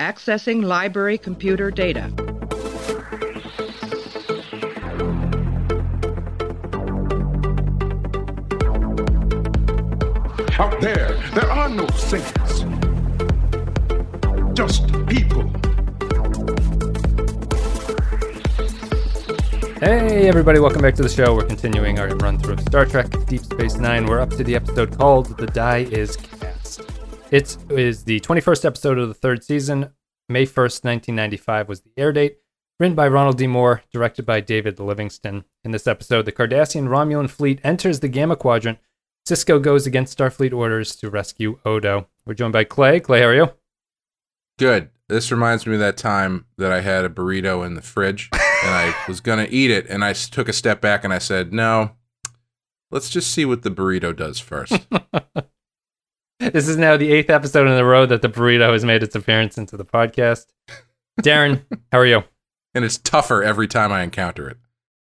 Accessing library computer data. Out there, there are no saints. Just people. Hey, everybody, welcome back to the show. We're continuing our run through of Star Trek Deep Space Nine. We're up to the episode called The Die Is Cast. It is the 21st episode of the third season. May 1st, 1995 was the air date. Written by Ronald D. Moore, directed by David Livingston. In this episode, the Cardassian Romulan fleet enters the Gamma Quadrant. Sisko goes against Starfleet orders to rescue Odo. We're joined by Clay. Clay, how are you? Good. This reminds me of that time that I had a burrito in the fridge and I was going to eat it and I took a step back and I said, "No. Let's just see what the burrito does first. This is now the eighth episode in a row that the burrito has made its appearance into the podcast. Darren, how are you? and it's tougher every time I encounter it.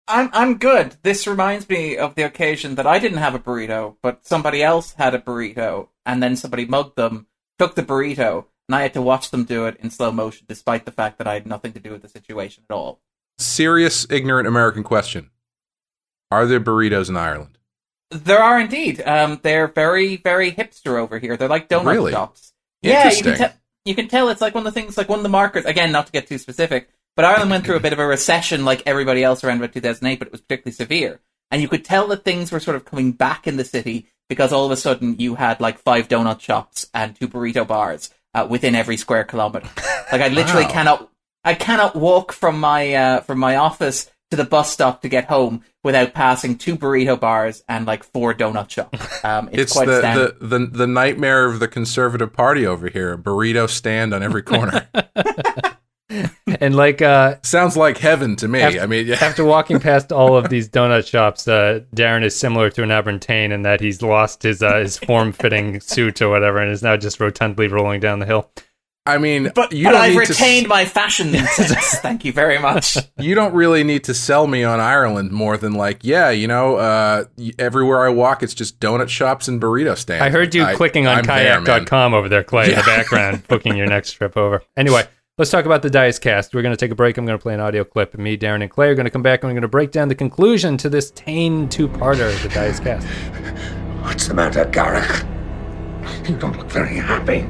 I'm I'm good. This reminds me of the occasion that I didn't have a burrito, but somebody else had a burrito, and then somebody mugged them, took the burrito, and I had to watch them do it in slow motion, despite the fact that I had nothing to do with the situation at all. Serious ignorant American question. Are there burritos in Ireland? There are indeed. Um, they're very very hipster over here. They're like donut Really? shops. Yeah, you can Interesting. tell. You can tell it's like one of the things, like one of the markers. Again, not to get too specific, but Ireland went through a bit of a recession, like everybody else around about 2008, but it was particularly severe. And you could tell that things were sort of coming back in the city because all of a sudden you had like five donut shops and two burrito bars uh, within every square kilometer. Like I literally Wow. cannot, I cannot walk from my uh, from my office to the bus stop to get home without passing two burrito bars and like four donut shops. Um, it's, It's, quite the, the, the, the nightmare of the conservative party over here. A burrito stand on every corner. And like uh, Sounds like heaven to me. After- I mean, yeah. after walking past all of these donut shops, uh, Darren is similar to an Aberntain in that he's lost his uh, his form fitting suit or whatever, and is now just rotundly rolling down the hill. I mean, But, you but don't I've need to s- retained my fashion sense. Thank you very much. you don't really need to sell me on Ireland more than like, yeah, you know, uh, everywhere I walk, it's just donut shops and burrito stands. I heard you I- clicking on I'm there, kayak.com over there, Clay, in the background, booking your next trip over. Anyway, let's talk about the Dice Cast. We're going to take a break. I'm going to play an audio clip, and me, Darren, and Clay are going to come back and we're going to break down the conclusion to this Tain two parter, the Dice Cast. What's the matter, Garak? You don't look very happy.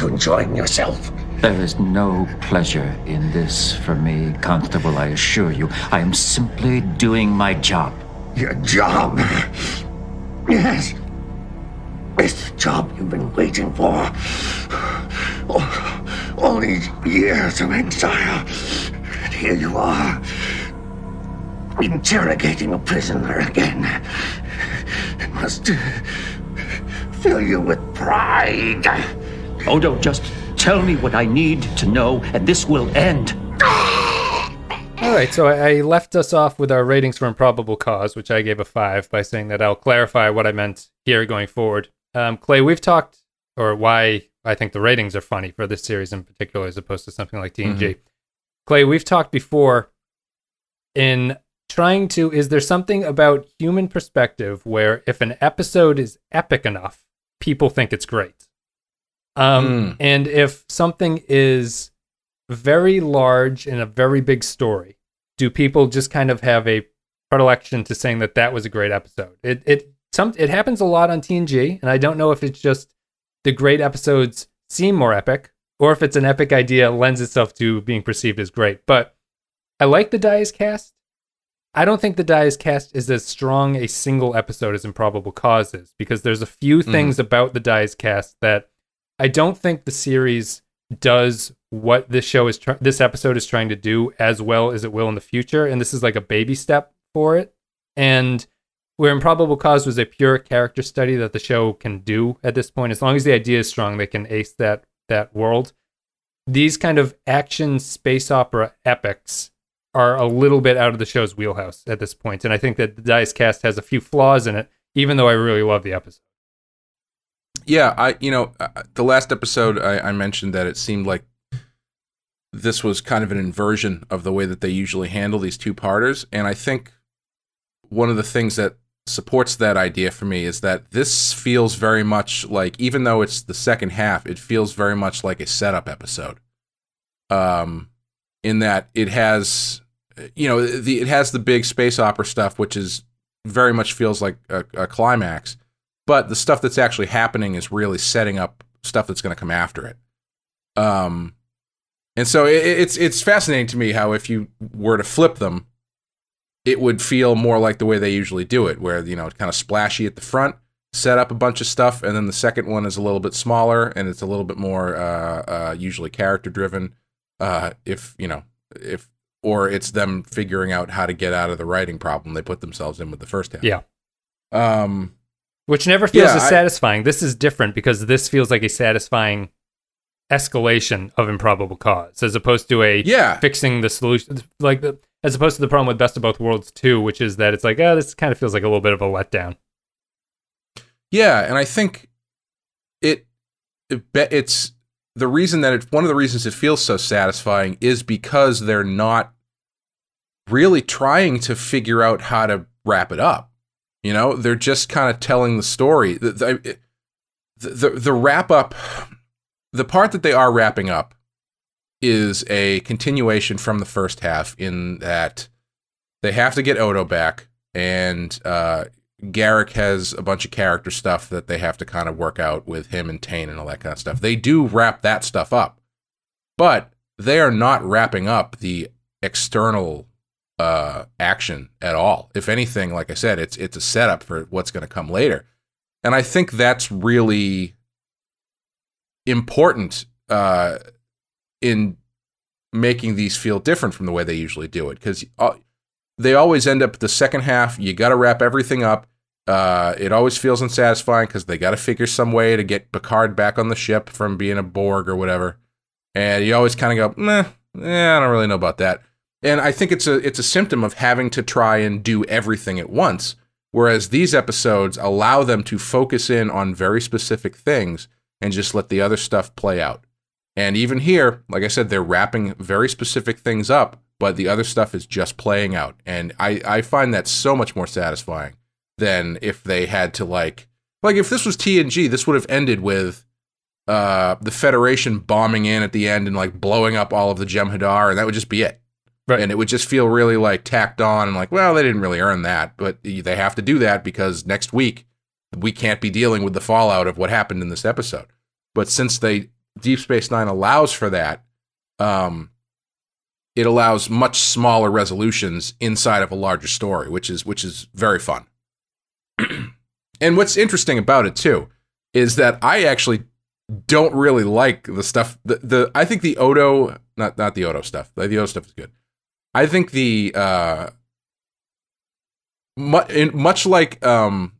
Aren't enjoying yourself? There is no pleasure in this for me, Constable, I assure you. I am simply doing my job. Your job. Yes. It's the job you've been waiting for. Oh, all these years of exile. And here you are. Interrogating a prisoner again. It must fill you with pride. Odo, just tell me what I need to know, and this will end. All right, so I, I left us off with our ratings for Improbable Cause, which I gave a five by saying that I'll clarify what I meant here going forward. Um, Clay, we've talked, or why I think the ratings are funny for this series in particular, as opposed to something like TNG. Clay, we've talked before in trying to, is there something about human perspective where if an episode is epic enough, people think it's great? Um, Mm. And if something is very large and a very big story, do people just kind of have a predilection to saying that that was a great episode? It it some it happens a lot on TNG, and I don't know if it's just the great episodes seem more epic, or if it's an epic idea lends itself to being perceived as great. But I like the Dice cast. I don't think the Dice cast is as strong a single episode as Improbable Causes because there's a few things about the Dice cast that I don't think the series does what this show is try- this episode is trying to do as well as it will in the future and this is like a baby step for it. And where improbable cause was a pure character study that the show can do at this point as long as the idea is strong they can ace that that world. These kind of action space opera epics are a little bit out of the show's wheelhouse at this point and i think that the dice cast has a few flaws in it even though i really love the episode Yeah, I you know uh, the last episode I, I mentioned that it seemed like this was kind of an inversion of the way that they usually handle these two parters, and I think one of the things that supports that idea for me is that this feels very much like even though it's the second half, it feels very much like a setup episode. Um in that it has you know, the it has the big space opera stuff which is very much feels like a, a climax, but the stuff that's actually happening is really setting up stuff that's going to come after it. Um and so it, it's it's fascinating to me how if you were to flip them, it would feel more like the way they usually do it, where you know it's kind of splashy at the front, set up a bunch of stuff, and then the second one is a little bit smaller and it's a little bit more uh, uh, usually character driven. Uh, if you know if or it's them figuring out how to get out of the writing problem they put themselves in with the first half. Yeah. Um. Which never feels Yeah, as I- satisfying. This is different because this feels like a satisfying escalation of improbable cause as opposed to a Yeah. fixing the solution like the, as opposed to the problem with best of both worlds 2 which is that it's like oh this kind of feels like a little bit of a letdown Yeah, and I think it, it it's the reason that it one of the reasons it feels so satisfying is because they're not really trying to figure out how to wrap it up. You know, they're just kind of telling the story. The the, the, the, wrap up, the part that they are wrapping up, is a continuation from the first half in that they have to get Odo back, and uh, Garak has a bunch of character stuff that they have to kind of work out with him and Tain and all that kind of stuff. They do wrap that stuff up, but they are not wrapping up the external uh, action at all. If anything, like I said, it's it's a setup for what's going to come later, and I think that's really important uh, in making these feel different from the way they usually do it because they always end up the second half. You got to wrap everything up. Uh, it always feels unsatisfying because they got to figure some way to get Picard back on the ship from being a Borg or whatever. And you always kind of go, meh, eh, I don't really know about that. And I think it's a it's a symptom of having to try and do everything at once. Whereas these episodes allow them to focus in on very specific things and just let the other stuff play out. And even here, like I said, they're wrapping very specific things up, but the other stuff is just playing out. And I, I find that so much more satisfying than if they had to like like if this was TNG, this would have ended with uh the Federation bombing in at the end and like blowing up all of the Jem'Hadar, and that would just be it. Right. And it would just feel really like tacked on and like, well, they didn't really earn that, but they have to do that because next week we can't be dealing with the fallout of what happened in this episode. But since they Deep Space Nine allows for that, um, it allows much smaller resolutions inside of a larger story, which is which is very fun. and what's interesting about it too is that I actually don't really like the stuff. The, the I think the Odo, not not the Odo stuff. The Odo stuff is good. I think the uh, mu- much like um,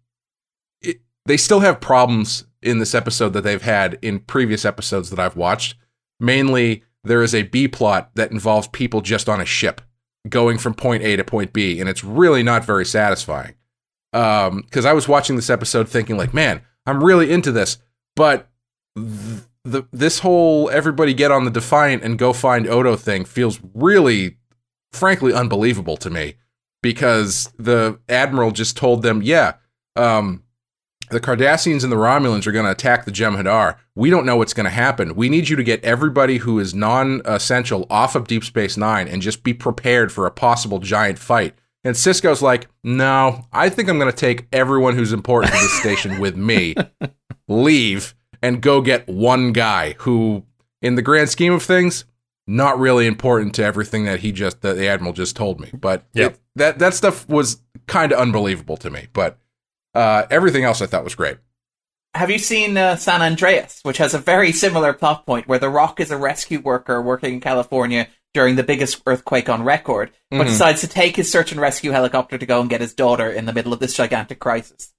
it, they still have problems in this episode that they've had in previous episodes that I've watched. Mainly, there is a B plot that involves people just on a ship going from point A to point B, and it's really not very satisfying. Um, because I was watching this episode thinking, like, man, I'm really into this, but th- the this whole everybody get on the Defiant and go find Odo thing feels really, frankly, unbelievable to me because the admiral just told them, yeah, um, the Cardassians and the Romulans are going to attack the Jem'Hadar. We don't know what's going to happen. We need you to get everybody who is non-essential off of Deep Space Nine and just be prepared for a possible giant fight. And Sisko's like, no, I think I'm going to take everyone who's important to this station with me, leave, and go get one guy who, in the grand scheme of things, not really important to everything that he just that the admiral just told me. But Yep. it- that that stuff was kind of unbelievable to me. But uh, everything else I thought was great. Have you seen uh, San Andreas, which has a very similar plot point where The Rock is a rescue worker working in California during the biggest earthquake on record, but Mhm. decides to take his search and rescue helicopter to go and get his daughter in the middle of this gigantic crisis?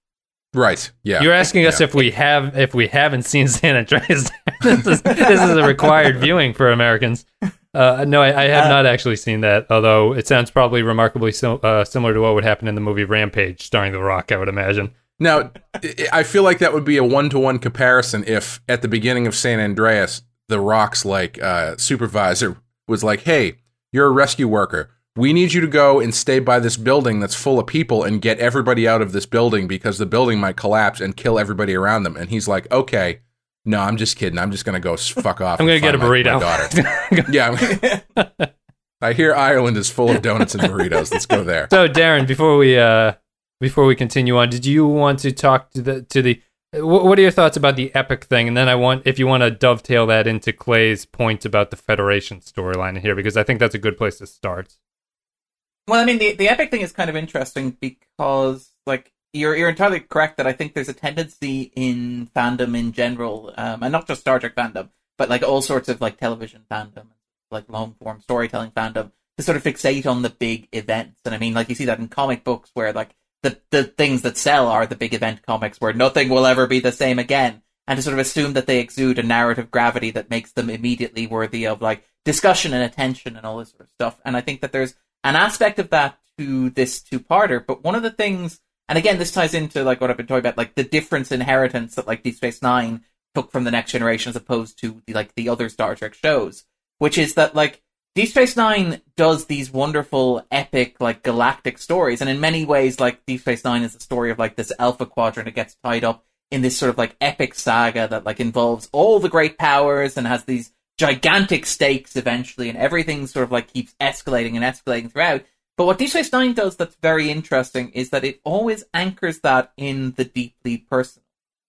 Right? Yeah. You're asking us Yeah. if we have if we haven't seen San Andreas. this, is, this is a required viewing for Americans. Uh, no, I, I have Uh, not actually seen that. Although it sounds probably remarkably sim- uh, similar to what would happen in the movie Rampage, starring The Rock. I would imagine. Now, I- I feel like that would be a one to one comparison if at the beginning of San Andreas, the Rock's like uh, supervisor was like, "Hey, you're a rescue worker. We need you to go and stay by this building that's full of people and get everybody out of this building because the building might collapse and kill everybody around them. And he's like, okay, no, I'm just kidding. I'm just gonna go fuck off. I'm gonna get a my burrito. daughter. yeah. I hear Ireland is full of donuts and burritos. Let's go there. So Darren, before we uh before we continue on, did you want to talk to the to the what are your thoughts about the epic thing? And then I want if you want to dovetail that into Clay's point about the Federation storyline here because I think that's a good place to start. Well, I mean, the the epic thing is kind of interesting because, like, you're you're entirely correct that I think there's a tendency in fandom in general, um, and not just Star Trek fandom, but like all sorts of like television fandom, like long form storytelling fandom, to sort of fixate on the big events. And I mean, like you see that in comic books where like the the things that sell are the big event comics where nothing will ever be the same again, and to sort of assume that they exude a narrative gravity that makes them immediately worthy of like discussion and attention and all this sort of stuff. And I think that there's an aspect of that to this two-parter. But one of the things, and again, this ties into like what I've been talking about, like the difference inheritance that like Deep Space Nine took from the Next Generation as opposed to like the other Star Trek shows, which is that like Deep Space Nine does these wonderful, epic, like galactic stories, and in many ways, like Deep Space Nine is the story of like this Alpha Quadrant that gets tied up in this sort of like epic saga that like involves all the great powers and has these gigantic stakes eventually, and everything sort of like keeps escalating and escalating throughout. But what Deep Space Nine does that's very interesting is that it always anchors that in the deeply personal.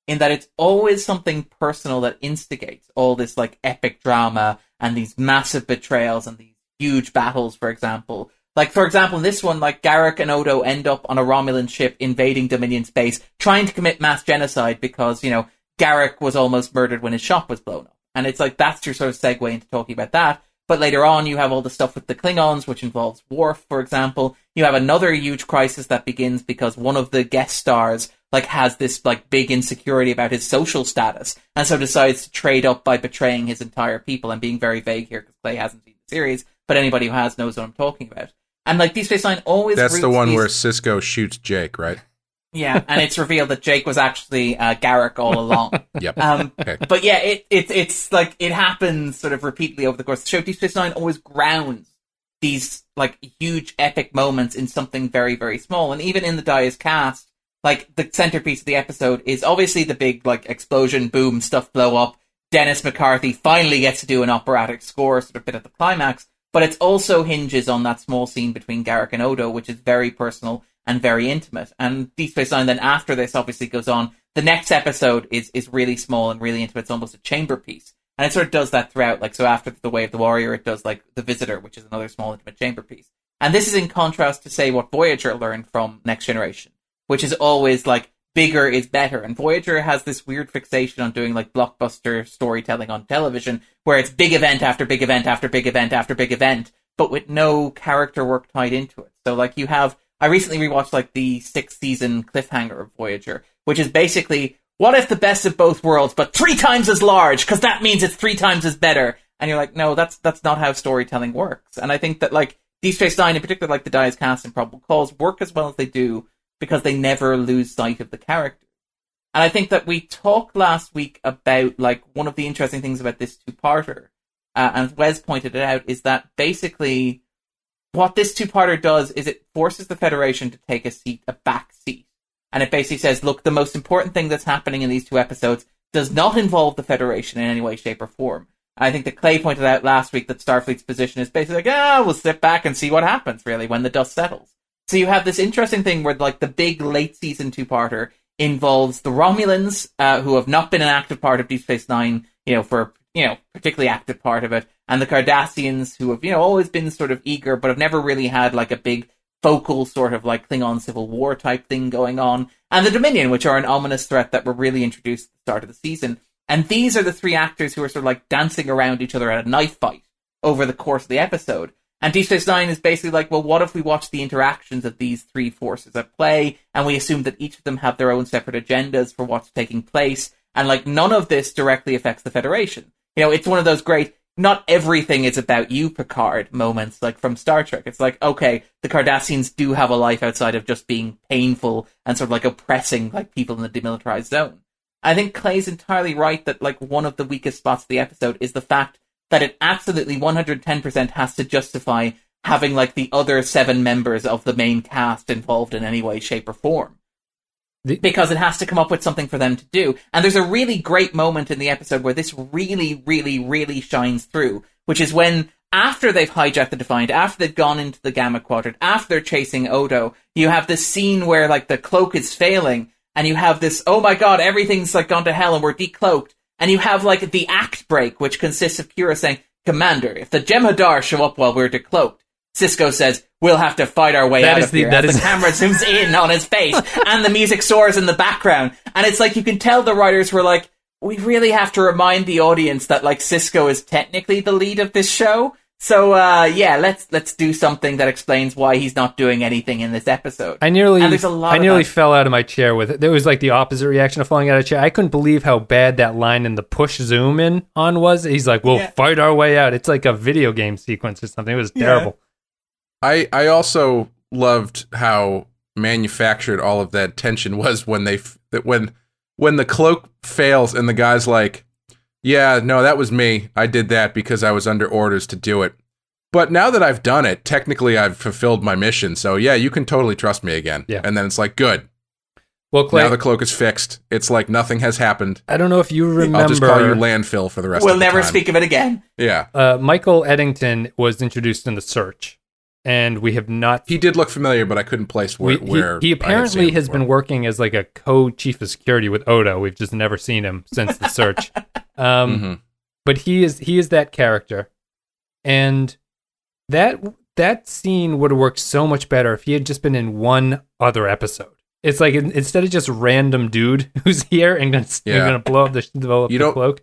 In that it's always something personal that instigates all this like epic drama and these massive betrayals and these huge battles, for example. Like, for example, in this one, like, Garak and Odo end up on a Romulan ship invading Dominion space, trying to commit mass genocide because, you know, Garak was almost murdered when his shop was blown up. And it's like, that's your sort of segue into talking about that. But later on, you have all the stuff with the Klingons, which involves Worf, for example. You have another huge crisis that begins because one of the guest stars, like, has this, like, big insecurity about his social status, and so decides to trade up by betraying his entire people. I'm being very vague here because Clay hasn't seen the series, but anybody who has knows what I'm talking about. And, like, Deep Space Nine always That's the one these- where Sisko shoots Jake, right? Yeah, and it's revealed that Jake was actually uh, Garak all along. Yep. Um, Okay. but yeah, it, it it's like it happens sort of repeatedly over the course of the show. Deep Space Nine always grounds these like huge epic moments in something very very small, and even in the Dias cast, like the centerpiece of the episode is obviously the big like explosion, boom, stuff blow up. Dennis McCarthy finally gets to do an operatic score, sort of bit at the climax, but it also hinges on that small scene between Garak and Odo, which is very personal and very intimate. And Deep Space Nine then after this obviously goes on. The next episode is is really small and really intimate. It's almost a chamber piece. And it sort of does that throughout. Like so after The Way of the Warrior, it does like The Visitor, which is another small intimate chamber piece. And this is in contrast to say what Voyager learned from Next Generation, which is always like bigger is better. And Voyager has this weird fixation on doing like blockbuster storytelling on television, where it's big event after big event after big event after big event, but with no character work tied into it. So like you have, I recently rewatched like the sixth season cliffhanger of Voyager, which is basically, what if the best of both worlds, but three times as large, because that means it's three times as better. And you're like, no, that's that's not how storytelling works. And I think that like Deep Space Nine, in particular, like the Dias Cast and Probable Cause, work as well as they do because they never lose sight of the character. And I think that we talked last week about like one of the interesting things about this two-parter, uh, and Wes pointed it out, is that basically what this two-parter does is it forces the Federation to take a seat, a back seat, and it basically says, look, the most important thing that's happening in these two episodes does not involve the Federation in any way, shape, or form. And I think that Clay pointed out last week that Starfleet's position is basically like, ah, we'll sit back and see what happens, really, when the dust settles. So you have this interesting thing where, like, the big late season two-parter involves the Romulans, uh, who have not been an active part of Deep Space Nine, you know, for you know particularly active part of it, and the Cardassians, who have you know always been sort of eager, but have never really had like a big focal sort of like Klingon Civil War type thing going on, and the Dominion, which are an ominous threat that were really introduced at the start of the season. And these are the three actors who are sort of like dancing around each other at a knife fight over the course of the episode. And Deep Space Nine is basically like, well, what if we watch the interactions of these three forces at play, and we assume that each of them have their own separate agendas for what's taking place, and like none of this directly affects the Federation. You know, it's one of those great, not everything is about you, Picard moments, like from Star Trek. It's like, okay, the Cardassians do have a life outside of just being painful and sort of like oppressing like people in the demilitarized zone. I think Clay's entirely right that like one of the weakest spots of the episode is the fact that it absolutely 110% has to justify having like the other seven members of the main cast involved in any way, shape, or form. The- because it has to come up with something for them to do. And there's a really great moment in the episode where this really, really, really shines through, which is when after they've hijacked the Defiant, after they've gone into the Gamma Quadrant, after they're chasing Odo, you have this scene where like the cloak is failing, and you have this, oh my god, everything's like gone to hell and we're decloaked. And you have like the act break, which consists of Kira saying, Commander, if the Jem'Hadar show up while we're decloaked, Sisko says, we'll have to fight our way That out is of the- here. that is- the camera zooms in on his face and the music soars in the background. And it's like you can tell the writers were like, we really have to remind the audience that like Sisko is technically the lead of this show. So uh yeah, let's let's do something that explains why he's not doing anything in this episode. I nearly, I nearly fell out of my chair with it. There was like the opposite reaction of falling out of a chair. I couldn't believe how bad that line in the push zoom in on was. He's like, "We'll Yeah. fight our way out." It's like a video game sequence or something. It was terrible. I I also loved how manufactured all of that tension was when they that when when the cloak fails and the guy's like, "Yeah, no, that was me. I did that because I was under orders to do it." But now that I've done it, technically I've fulfilled my mission. So yeah, you can totally trust me again. Yeah. And then it's like, good. Well, Clay, now the cloak is fixed. It's like nothing has happened. I don't know if you remember. I'll just call you landfill for the rest of the we'll of the never time. speak of it again. Yeah. uh, Michael Eddington was introduced in the search, and we have not. He did look familiar, but I couldn't place where, we, he- where he, I had seen apparently has before. been working as like a co-chief of security with Odo. We've just never seen him since the search. Um, Mhm. but he is he is that character, and that that scene would have worked so much better if he had just been in one other episode. It's like in, instead of just random dude who's here and gonna, Yeah. gonna blow up the blow up You the don't- cloak.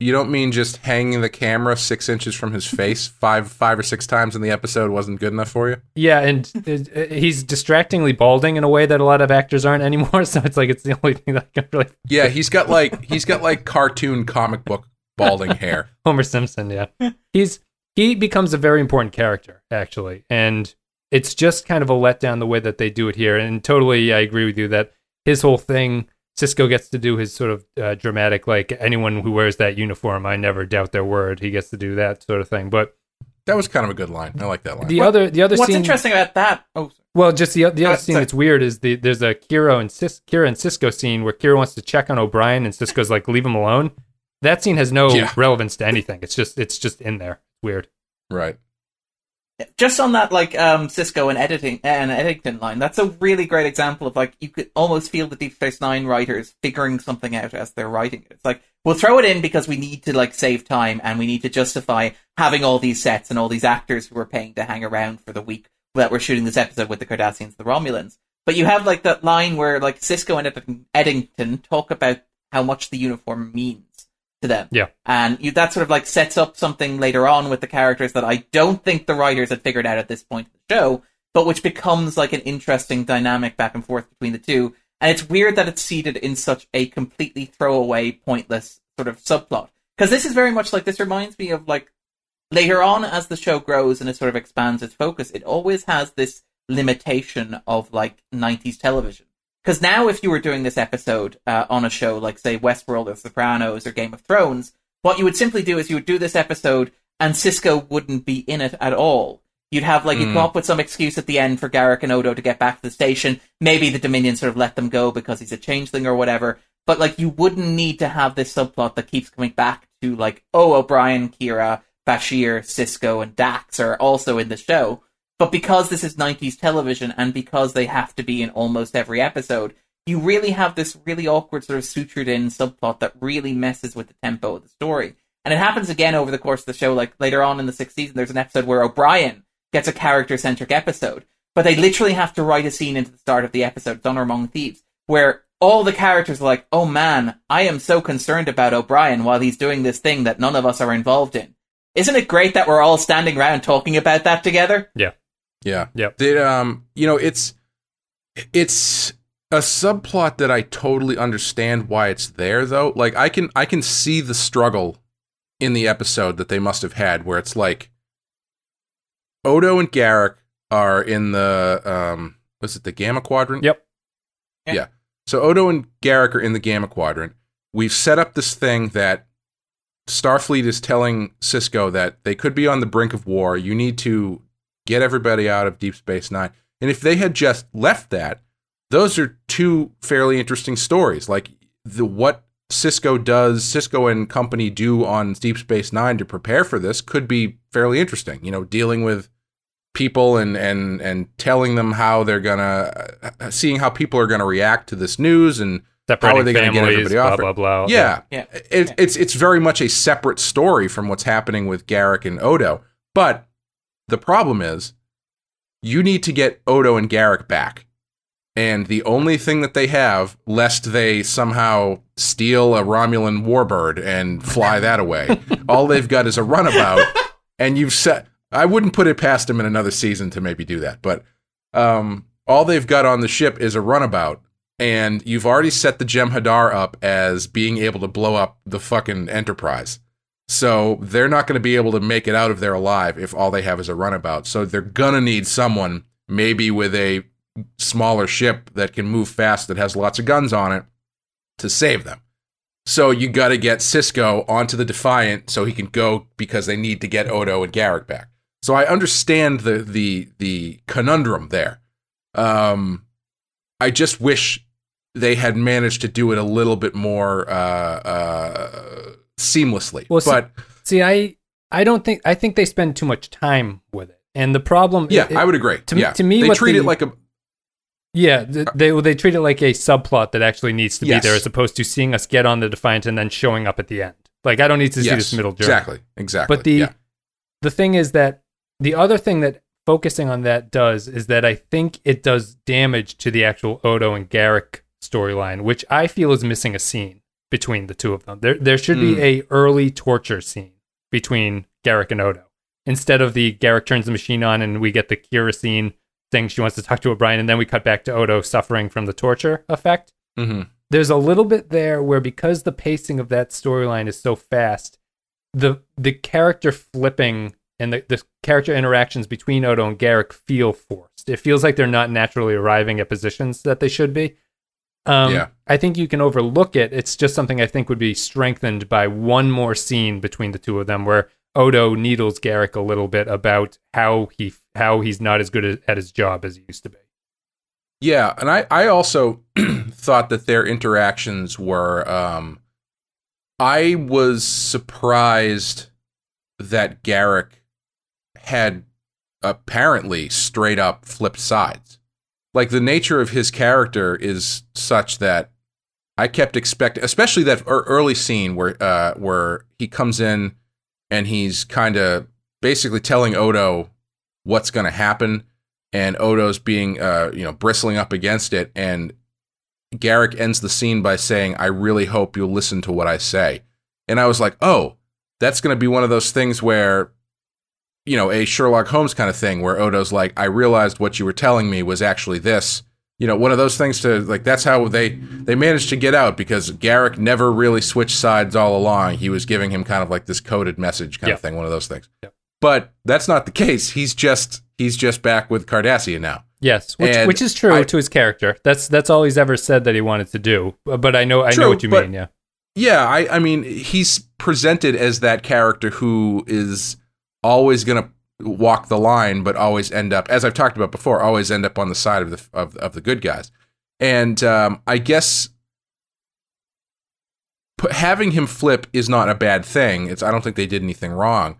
You don't mean just hanging the camera six inches from his face five five or six times in the episode wasn't good enough for you? Yeah, and uh, he's distractingly balding in a way that a lot of actors aren't anymore. So it's like it's the only thing that I can really Yeah, he's got like he's got like cartoon comic book balding hair. Homer Simpson, yeah. He's he becomes a very important character actually, and it's just kind of a letdown the way that they do it here. And totally, I agree with you that his whole thing, Sisko gets to do his sort of uh, dramatic, like anyone who wears that uniform, I never doubt their word. He gets to do that sort of thing. But That was kind of a good line. I like that line. the other, the other What's scene, interesting about that? Oh, well, just the the Uh, other scene sorry. that's weird is the there's a Kira and Cis, Kira and Sisko scene where Kira wants to check on O'Brien and Sisko's like leave him alone. That scene has no Yeah. relevance to anything. It's just it's just in there. Weird. right. Just on that like um Sisko and editing and Eddington line, that's a really great example of like you could almost feel the Deep Space Nine writers figuring something out as they're writing it. It's like we'll throw it in because we need to like save time and we need to justify having all these sets and all these actors who we're paying to hang around for the week that we're shooting this episode with the Cardassians the Romulans. But you have like that line where like Sisko and Eddington talk about how much the uniform means to them. Yeah. And you, that sort of like sets up something later on with the characters that I don't think the writers had figured out at this point in the show, but which becomes like an interesting dynamic back and forth between the two. And it's weird that it's seated in such a completely throwaway, pointless sort of subplot. Because this is very much like, this reminds me of like, later on as the show grows and it sort of expands its focus, it always has this limitation of like 90s television. Because now, if you were doing this episode uh, on a show like, say, Westworld or Sopranos or Game of Thrones, what you would simply do is you would do this episode and Sisko wouldn't be in it at all. You'd have like, you'd Mm. come up with some excuse at the end for Garak and Odo to get back to the station. Maybe the Dominion sort of let them go because he's a changeling or whatever. But like, you wouldn't need to have this subplot that keeps coming back to like, oh, O'Brien, Kira, Bashir, Sisko, and Dax are also in the show. But because this is 90s television and because they have to be in almost every episode, you really have this really awkward sort of sutured in subplot that really messes with the tempo of the story. And it happens again over the course of the show. Like later on in the sixth season, there's an episode where O'Brien gets a character centric episode, but they literally have to write a scene into the start of the episode, Honor Among Thieves, where all the characters are like, oh man, I am so concerned about O'Brien while he's doing this thing that none of us are involved in. Isn't it great that we're all standing around talking about that together? Yeah. Yeah. Yep. Did um you know it's it's a subplot that I totally understand why it's there though. Like I can I can see the struggle in the episode that they must have had where it's like Odo and Garak are in the um was it the Gamma Quadrant? Yep. Yeah. Yeah. So Odo and Garak are in the Gamma Quadrant. We've set up this thing that Starfleet is telling Sisko that they could be on the brink of war. You need to get everybody out of Deep Space Nine. And if they had just left that, those are two fairly interesting stories. Like the what Sisko does, Sisko and company do on Deep Space Nine to prepare for this could be fairly interesting. You know, dealing with people and and and telling them how they're gonna, uh, seeing how people are gonna react to this news and how Separating are they gonna get everybody off? Blah, blah blah. Yeah, Yeah. It, Yeah. It's it's very much a separate story from what's happening with Garak and Odo. But the problem is, you need to get Odo and Garak back, and the only thing that they have, lest they somehow steal a Romulan warbird and fly that away, all they've got is a runabout. And you've set. I wouldn't put it past them in another season to maybe do that, but um, all they've got on the ship is a runabout and you've already set the Jem'Hadar up as being able to blow up the fucking Enterprise. So they're not going to be able to make it out of there alive if all they have is a runabout. So they're going to need someone, maybe with a smaller ship that can move fast, that has lots of guns on it, to save them. So you got to get Sisko onto the Defiant so he can go because they need to get Odo and Garak back. So I understand the the the conundrum there. Um, I just wish they had managed to do it a little bit more uh, uh, seamlessly. Well, see- but See, I I don't think I think they spend too much time with it, and the problem. yeah, it- I would agree. to me- yeah. to me, they treat the- it like a Yeah, th- uh, they they treat it like a subplot that actually needs to Yes. be there, as opposed to seeing us get on the Defiant and then showing up at the end. Like I don't need to see this middle journey. exactly, exactly. But the yeah. the thing is that the other thing that focusing on that does is that I think it does damage to the actual Odo and Garak storyline, which I feel is missing a scene between the two of them. There there should be Mm. a early torture scene between Garak and Odo instead of the Garak turns the machine on and we get the Kira scene saying she wants to talk to O'Brien and then we cut back to Odo suffering from the torture effect Mhm. there's a little bit there where because the pacing of that storyline is so fast, the the character flipping and the, the character interactions between Odo and Garak feel forced. It feels like they're not naturally arriving at positions that they should be. Um, Yeah. I think you can overlook it. It's just something I think would be strengthened by one more scene between the two of them, where Odo needles Garak a little bit about how he how he's not as good at- his job as he used to be. Yeah, and I I also thought that their interactions were um I was surprised that Garak had apparently straight up flipped sides. Like the nature of his character is such that I kept expecting, especially that early scene where uh where he comes in and he's kind of basically telling Odo what's going to happen and Odo's being, uh, you know, bristling up against it. And Garak ends the scene by saying, I really hope you'll listen to what I say. And I was like, oh, that's going to be one of those things where, you know, a Sherlock Holmes kind of thing where Odo's like, I realized what you were telling me was actually this. You know, one of those things to like. That's how they they managed to get out because Garak never really switched sides all along. He was giving him kind of like this coded message kind Yeah. of thing. One of those things. Yeah. But that's not the case. He's just he's just back with Cardassia now. Yes, which which is true I- to his character. That's that's all he's ever said that he wanted to do. But I know I True, know what you but- mean. Yeah, Yeah, I, I mean, he's presented as that character who is always going to walk the line, but always end up, as I've talked about before, always end up on the side of the of, of the good guys. And um, I guess having him flip is not a bad thing. It's I don't think they did anything wrong,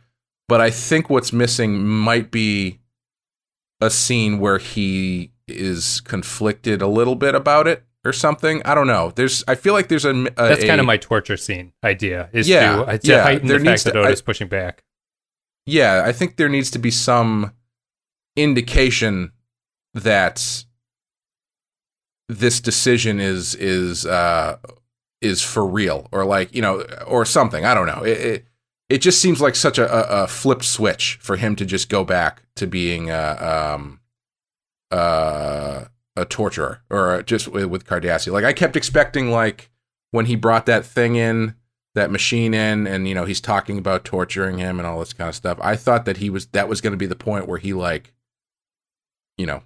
but I think what's missing might be a scene where he is conflicted a little bit about it or something. I don't know. There's I feel like there's a, a that's kind of my torture scene idea. Is Yeah, to, uh, to yeah, heighten there the needs fact that to- I- pushing back. Yeah, I think there needs to be some indication that this decision is is uh is for real or like you know or something i don't know it it, it just seems like such a, a, a flipped switch for him to just go back to being uh um uh a torturer or just with, with. Like I kept expecting like when he brought that thing in, that machine in, and you know he's talking about torturing him and all this kind of stuff. I thought that he was that was going to be the point where he like, you know,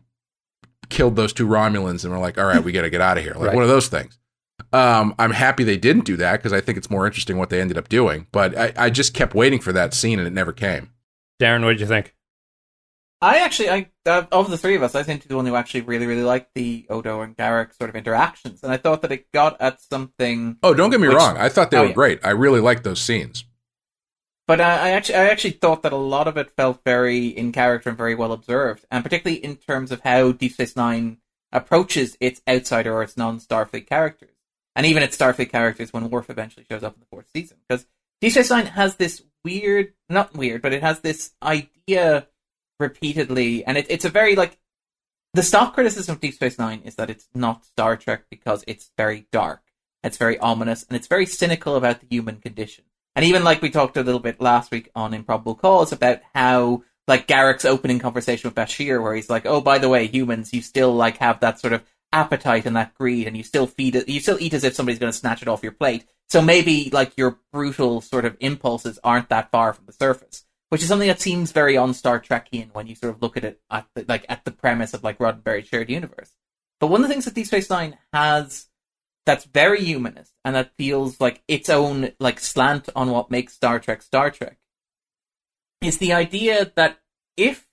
killed those two Romulans and we're like, all right, we got to get out of here. Like Right. one of those things. Um, I'm happy they didn't do that because I think it's more interesting what they ended up doing. But I, I just kept waiting for that scene and it never came. Darren, what did you think? I actually, I uh, of the three of us, I think the one who actually really, really liked the Odo and Garak sort of interactions, and I thought that it got at something. Oh, don't get me which- wrong. I thought they Oh, were yeah. great. I really liked those scenes. But I, I actually, I actually thought that a lot of it felt very in character and very well observed, and particularly in terms of how Deep Space Nine approaches its outsider or its non-Starfleet characters, and even its Starfleet characters when Worf eventually shows up in the fourth season. Because Deep Space Nine has this weird, not weird, but it has this idea repeatedly, and it, it's a very like the stock criticism of Deep Space Nine is that it's not Star Trek because it's very dark, it's very ominous, and it's very cynical about the human condition. And even like we talked a little bit last week on Improbable Cause about how like Garak's opening conversation with Bashir, where he's like, "Oh, by the way, humans, you still like have that sort of appetite and that greed, and you still feed it, you still eat as if somebody's going to snatch it off your plate. So maybe like your brutal sort of impulses aren't that far from the surface." Which is something that seems very on Star Trekian when you sort of look at it at the, like at the premise of like Roddenberry's shared universe. But one of the things that Deep Space Nine has that's very humanist and that feels like its own like slant on what makes Star Trek Star Trek is the idea that if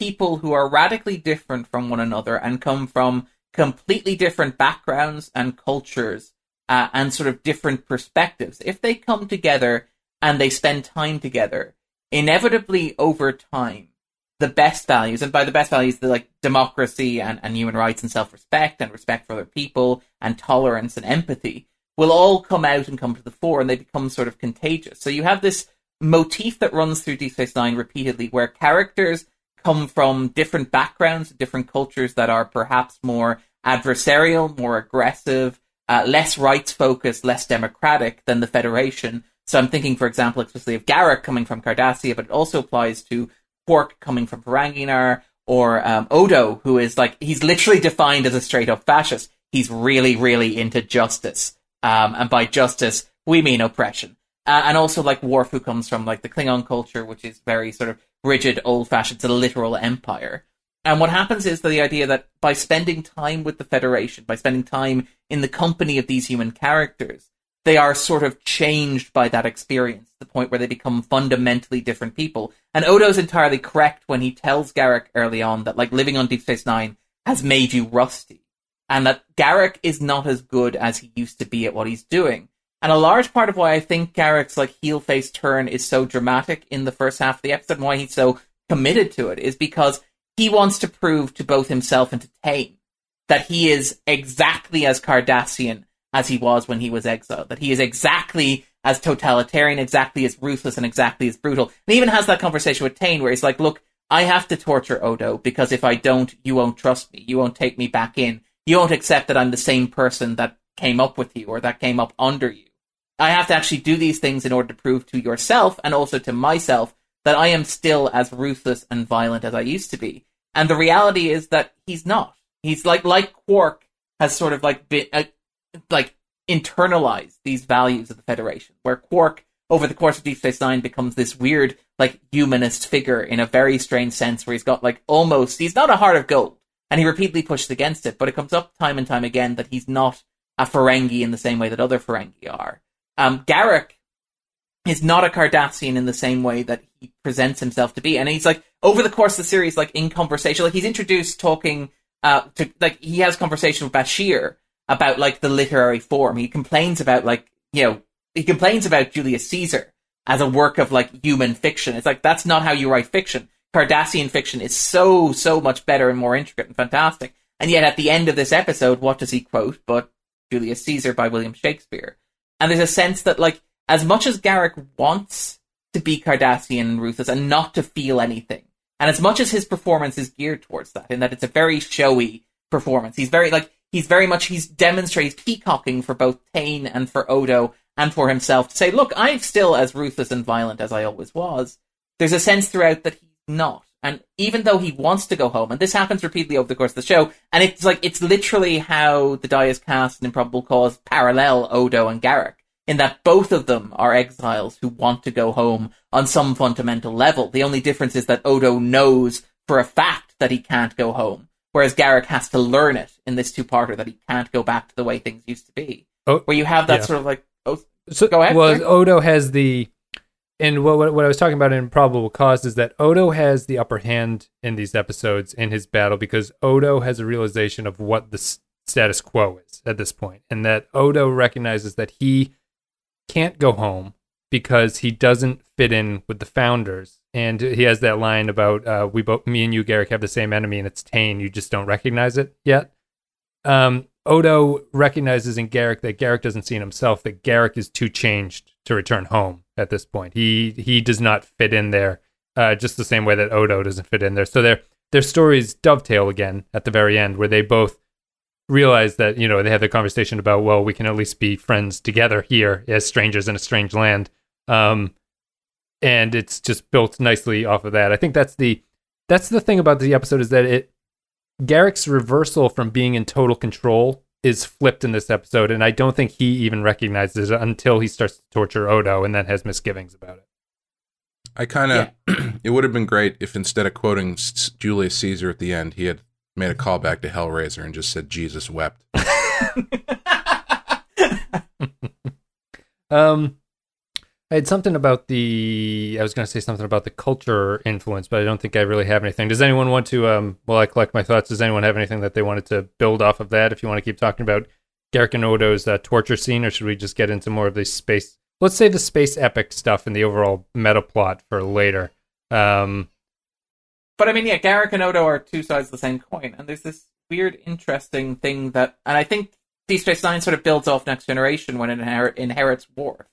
people who are radically different from one another and come from completely different backgrounds and cultures uh, and sort of different perspectives, if they come together and they spend time together, inevitably over time, the best values, and by the best values, the like democracy and, and human rights and self-respect and respect for other people and tolerance and empathy will all come out and come to the fore and they become sort of contagious. So you have this motif that runs through Deep Space Nine repeatedly where characters come from different backgrounds, different cultures that are perhaps more adversarial, more aggressive, uh, less rights focused, less democratic than the Federation. So I'm thinking, for example, explicitly of Garak coming from Cardassia, but it also applies to Quark coming from Ferenginar, or um, Odo, who is like, he's literally defined as a straight up fascist. He's really, really into justice. Um, and by justice, we mean oppression. Uh, and also like Worf, who comes from like the Klingon culture, which is very sort of rigid, old fashioned, it's a literal empire. And what happens is the idea that by spending time with the Federation, by spending time in the company of these human characters, they are sort of changed by that experience to the point where they become fundamentally different people. And Odo's entirely correct when he tells Garak early on that like living on Deep Space Nine has made you rusty. And that Garak is not as good as he used to be at what he's doing. And a large part of why I think Garak's like heel face turn is so dramatic in the first half of the episode and why he's so committed to it is because he wants to prove to both himself and to Tain that he is exactly as Cardassian as he was when he was exiled, that he is exactly as totalitarian, exactly as ruthless, and exactly as brutal. And he even has that conversation with Tain where he's like, look, I have to torture Odo because if I don't, you won't trust me. You won't take me back in. You won't accept that I'm the same person that came up with you or that came up under you. I have to actually do these things in order to prove to yourself and also to myself that I am still as ruthless and violent as I used to be. And the reality is that he's not. He's like like Quark has sort of like been uh, like internalize these values of the Federation, where Quark over the course of Deep Space Nine becomes this weird like humanist figure in a very strange sense, where he's got like almost he's not a heart of gold, and he repeatedly pushes against it, but it comes up time and time again that he's not a Ferengi in the same way that other Ferengi are. Um, Garak is not a Cardassian in the same way that he presents himself to be. And he's like, over the course of the series, like in conversation, like he's introduced talking, uh, to, like he has conversation with Bashir about like the literary form. He complains about like, you know, he complains about Julius Caesar as a work of like human fiction. It's like, that's not how you write fiction. Cardassian fiction is so, so much better and more intricate and fantastic. And yet at the end of this episode, what does he quote but Julius Caesar by William Shakespeare? And there's a sense that like, as much as Garak wants to be Cardassian and ruthless and not to feel anything, and as much as his performance is geared towards that, in that it's a very showy performance, he's very like he's very much he's demonstrates peacocking for both Tain and for Odo and for himself to say, look, I'm still as ruthless and violent as I always was. There's a sense throughout that he's not. And even though he wants to go home, and this happens repeatedly over the course of the show, and it's like it's literally how the die is cast in Improbable Cause parallel Odo and Garak in that both of them are exiles who want to go home on some fundamental level. The only difference is that Odo knows for a fact that he can't go home, whereas Garak has to learn it in this two-parter that he can't go back to the way things used to be. Oh, Where you have that yeah. sort of like, oh, So, Go ahead, Well, sorry. Odo has the and what, what what I was talking about in probable cause is that Odo has the upper hand in these episodes in his battle because Odo has a realization of what the status quo is at this point, and that Odo recognizes that he can't go home because he doesn't fit in with the founders. And he has that line about uh, we both, me and you, Garak, have the same enemy, and it's Tain. You just don't recognize it yet. Um, Odo recognizes in Garak that Garak doesn't see in himself that Garak is too changed to return home at this point. He he does not fit in there, uh, just the same way that Odo doesn't fit in there. So their their stories dovetail again at the very end, where they both realize that you know they have the conversation about well, we can at least be friends together here as strangers in a strange land. Um, and it's just built nicely off of that. I think that's the that's the thing about the episode is that it Garak's reversal from being in total control is flipped in this episode, and I don't think he even recognizes it until he starts to torture Odo and then has misgivings about it. I kind of. it would have been great if instead of quoting Julius Caesar at the end, he had made a callback to Hellraiser and just said Jesus wept. Um, I had something about the. I was going to say something about the culture influence, but I don't think I really have anything. Does anyone want to? Um, I collect my thoughts, does anyone have anything that they wanted to build off of that? If you want to keep talking about Garak and Odo's uh, torture scene, or should we just get into more of the space? Let's say the space epic stuff and the overall meta plot for later. Um, But I mean, yeah, Garak and Odo are two sides of the same coin, and there's this weird, interesting thing that, and I think Deep Space Nine sort of builds off Next Generation when it inher- inherits Worf,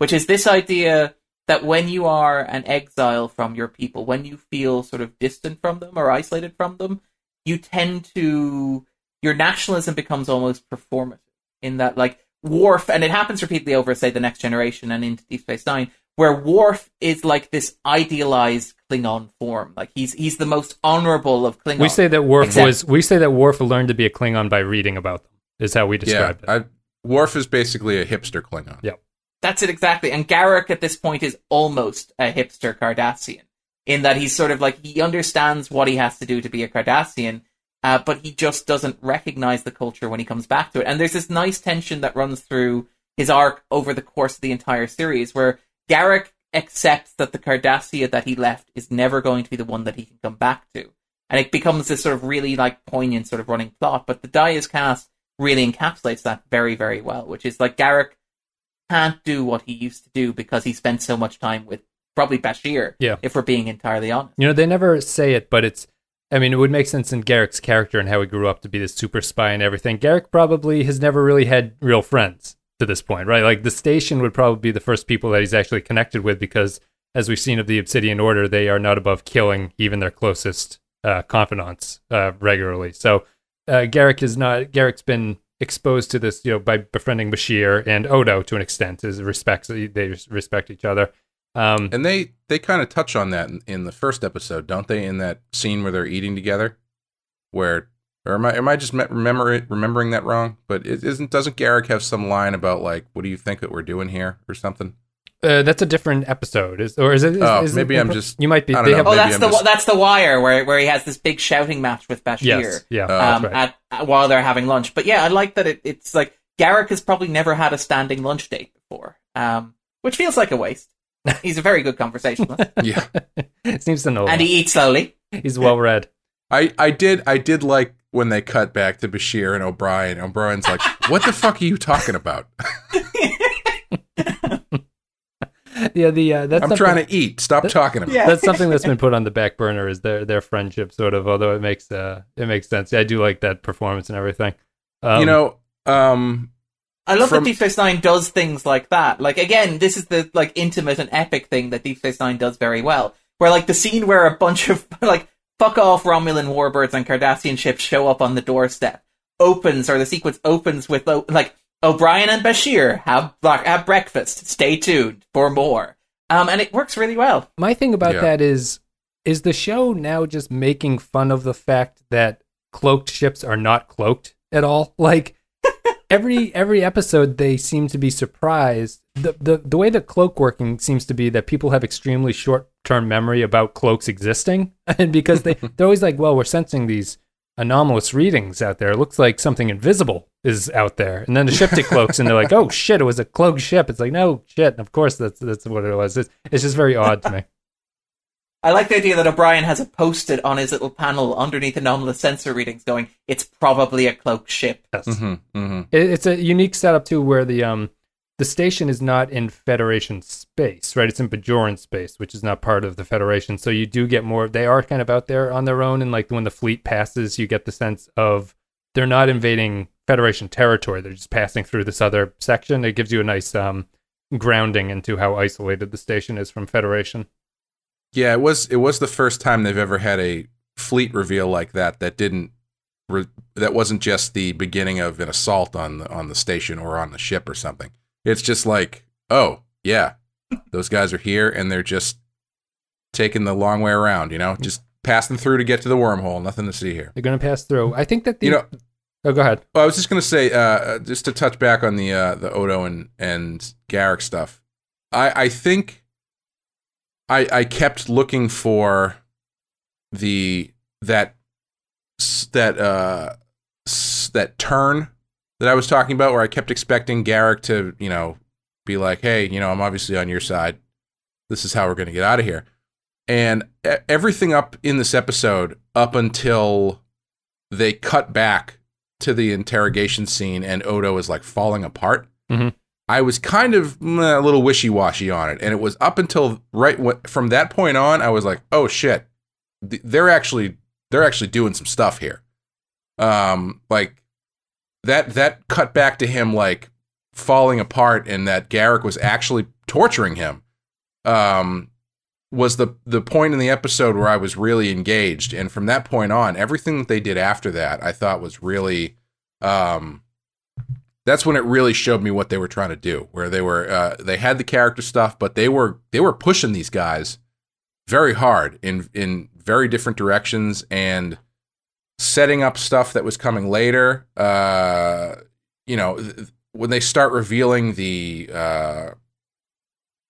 which is this idea that when you are an exile from your people, when you feel sort of distant from them or isolated from them, you tend to your nationalism becomes almost performative in that like Worf, and it happens repeatedly over, say, the Next Generation and into Deep Space Nine, where Worf is like this idealized Klingon form. Like he's he's the most honorable of Klingons. we say that Worf Except- was. We say that Worf learned to be a Klingon by reading about them. Is how we Yeah, described it. I, Worf is basically a hipster Klingon. Yeah. That's it exactly. And Garak at this point is almost a hipster Cardassian in that he's sort of like he understands what he has to do to be a Cardassian, uh, but he just doesn't recognize the culture when he comes back to it. And there's this nice tension that runs through his arc over the course of the entire series, where Garak accepts that the Cardassia that he left is never going to be the one that he can come back to. And it becomes this sort of really like poignant sort of running plot. But the die is cast really encapsulates that very, very well, which is like Garak can't do what he used to do because he spent so much time with probably Bashir. Yeah. If we're being entirely honest. You know, they never say it, but it's. I mean, it would make sense in Garak's character and how he grew up to be this super spy and everything. Garak probably has never really had real friends to this point, right? Like the station would probably be the first people that he's actually connected with because, as we've seen of the Obsidian Order, they are not above killing even their closest uh, confidants uh, regularly. So uh, Garak is not. Garak's been exposed to this, you know, by befriending Bashir and Odo to an extent. Is respects they respect each other. Um, And they they kind of touch on that in, in the first episode, don't they? In that scene where they're eating together, where or am I am I just me- remember it, remembering that wrong? But it isn't doesn't Garak have some line about like, what do you think that we're doing here or something? Uh, that's a different episode, is or is it? Is, Oh, is maybe it, I'm just- You might be. I don't they know. have, Oh, that's I'm the just- that's the wire where where he has this big shouting match with Bashir. yes, yeah, um, that's right. at, at- while they're having lunch. But yeah, I like that it, it's like Garak has probably never had a standing lunch date before, um, which feels like a waste. He's a very good conversationalist, Yeah, it seems to know. and he eats slowly. He's well read. I I did I did like when they cut back to Bashir and O'Brien. O'Brien's like, what the fuck are you talking about? Yeah, the uh, that's I'm trying to eat. Stop talking about. Yeah. That's something that's been put on the back burner is their their friendship, sort of. Although it makes uh it makes sense. Yeah, I do like that performance and everything. Um, you know, um, I love From- that Deep Space Nine does things like that. Like again, this is the like intimate and epic thing that Deep Space Nine does very well. Where like the scene where a bunch of like fuck off Romulan warbirds and Cardassian ships show up on the doorstep opens or the sequence opens with like O'Brien and Bashir have have breakfast. Stay tuned for more. Um, and it works really well. my thing about Yeah. that is is the show now just making fun of the fact that cloaked ships are not cloaked at all like every every episode they seem to be surprised the, the the way the cloak working seems to be that people have extremely short term memory about cloaks existing and because they they're always like well we're sensing these anomalous readings out there it looks like something invisible is out there, and then the ship decloaks, and they're like, "Oh shit, it was a cloaked ship." It's like, no shit, of course that's that's what it was. It's, it's just very odd to me. I like the idea that O'Brien has a post-it posted on his little panel underneath anomalous sensor readings, going, "It's probably a cloaked ship." Yes. hmm hmm It, it's a unique setup too, where the um the station is not in Federation space, right? It's in Bajoran space, which is not part of the Federation. So you do get more. They are kind of out there on their own, and like when the fleet passes, you get the sense of they're not invading Federation territory. They're just passing through this other section. It gives you a nice um grounding into how isolated the station is from Federation. Yeah, it was it was the first time they've ever had a fleet reveal like that that didn't re- that wasn't just the beginning of an assault on the on the station or on the ship or something. It's just like, oh yeah, those guys are here and they're just taking the long way around. You know, just passing through to get to the wormhole. Nothing to see here. They're going to pass through. I think that the You know, oh, go ahead. I was just gonna say, uh, just to touch back on the uh, the Odo and and Garak stuff. I I think I I kept looking for the that that uh that turn that I was talking about, where I kept expecting Garak to you know be like, hey, you know, I'm obviously on your side. This is how we're gonna get out of here. And everything up in this episode, up until they cut back to the interrogation scene and Odo is like falling apart. Mhm. I was kind of mm, a little wishy washy on it, and it was up until right wh- from that point on, I was like, "Oh shit, they're actually they're actually doing some stuff here." Um, like that that cut back to him like falling apart, and that Garak was actually torturing him. Um, was the the point in the episode where I was really engaged, and from that point on, everything that they did after that, I thought was really, um, that's when it really showed me what they were trying to do. Where they were, uh, they had the character stuff, but they were they were pushing these guys very hard in in very different directions and setting up stuff that was coming later. Uh, you know, th- when they start revealing the uh,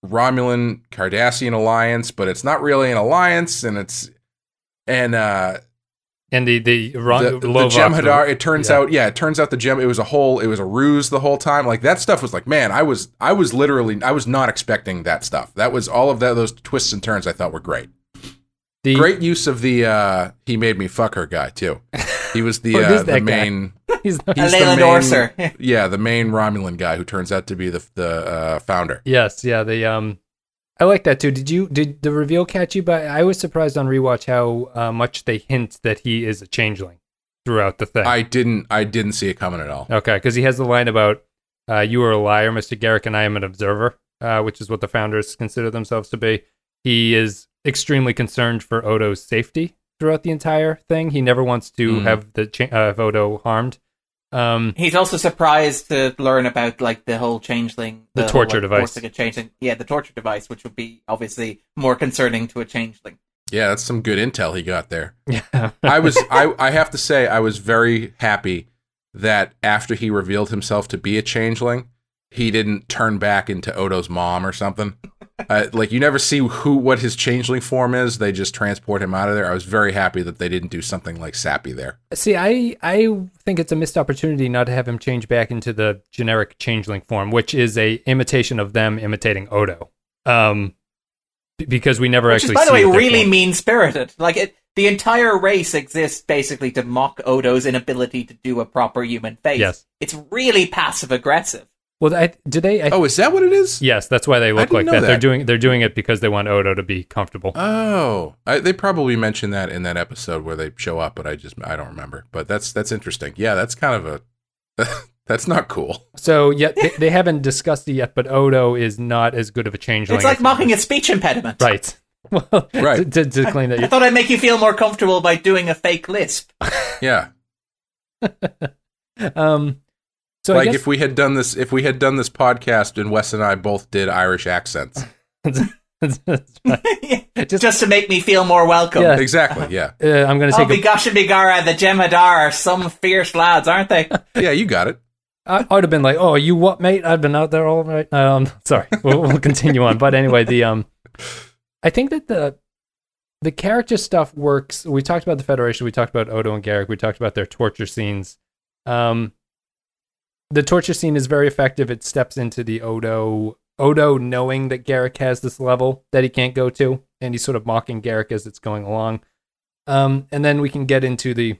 Romulan Cardassian alliance, but it's not really an alliance, and it's and uh, And the the, Ron, the, the Jem'Hadar. It turns yeah. out, yeah, it turns out the gem. It was a whole. It was a ruse the whole time. Like that stuff was like, man, I was, I was literally, I was not expecting that stuff. That was all of that. Those twists and turns I thought were great. The, Great use of the uh he made me fuck her guy too. He was the Oh, uh, the main. He's not, He's the Leyland main, yeah, the main Romulan guy who turns out to be the the uh, founder. Yes, yeah, the um I like that too. Did you did the reveal catch you? But I was surprised on rewatch how uh, much they hint that he is a changeling throughout the thing. I didn't I didn't see it coming at all. okay, because he has the line about uh, "You are a liar, Mister Garak, and I am an observer," uh, which is what the founders consider themselves to be. He is extremely concerned for Odo's safety throughout the entire thing. He never wants to Mm. have the cha- uh, have Odo harmed. Um, He's also surprised to learn about like the whole changeling, The whole, torture like, device. forcing a changeling. Yeah, the torture device, which would be obviously more concerning to a changeling. Yeah, that's some good intel he got there. yeah, I was I I have to say I was very happy that after he revealed himself to be a changeling, he didn't turn back into Odo's mom or something. Uh, like you never see who what his changeling form is. They just transport him out of there. I was very happy that they didn't do something like Sappy there. See, I I think it's a missed opportunity not to have him change back into the generic changeling form, which is a imitation of them imitating Odo. Um, because we never Which is, actually. by the way, really mean spirited. Like it, the entire race exists basically to mock Odo's inability to do a proper human face. Yes. it's really passive aggressive. Well, I, do they? I, Oh, is that what it is? yes, that's why they look didn't like know that. They're doing they're doing it because they want Odo to be comfortable. Oh, I, they probably mentioned that in that episode where they show up, but I just I don't remember. But that's that's interesting. Yeah, that's kind of a that's not cool. So yet they, they haven't discussed it yet, but Odo is not as good of a changeling. It's like mocking a speech impediment. Right. Well, Right. To, to, to claim that I thought I'd make you feel more comfortable by doing a fake lisp. Yeah, um. So like guess if we had done this, if we had done this podcast and Wes and I both did Irish accents. Just- Just, to make me feel more welcome. Yeah. Exactly. Yeah. uh, I'm going to say. Oh, take a Bigosh and Bigara, the Jem'Hadar are some fierce lads, aren't they? Yeah, you got it. I, I'd have been like, "Oh, you what, mate? I've been out there all right." Um, sorry, we'll, we'll continue on. But anyway, the um, I think that the the character stuff works. We talked about the Federation. We talked about Odo and Garak. We talked about their torture scenes. Um, the torture scene is very effective. It steps into the Odo Odo knowing that Garak has this level that he can't go to, and he's sort of mocking Garak as it's going along. Um, and then we can get into the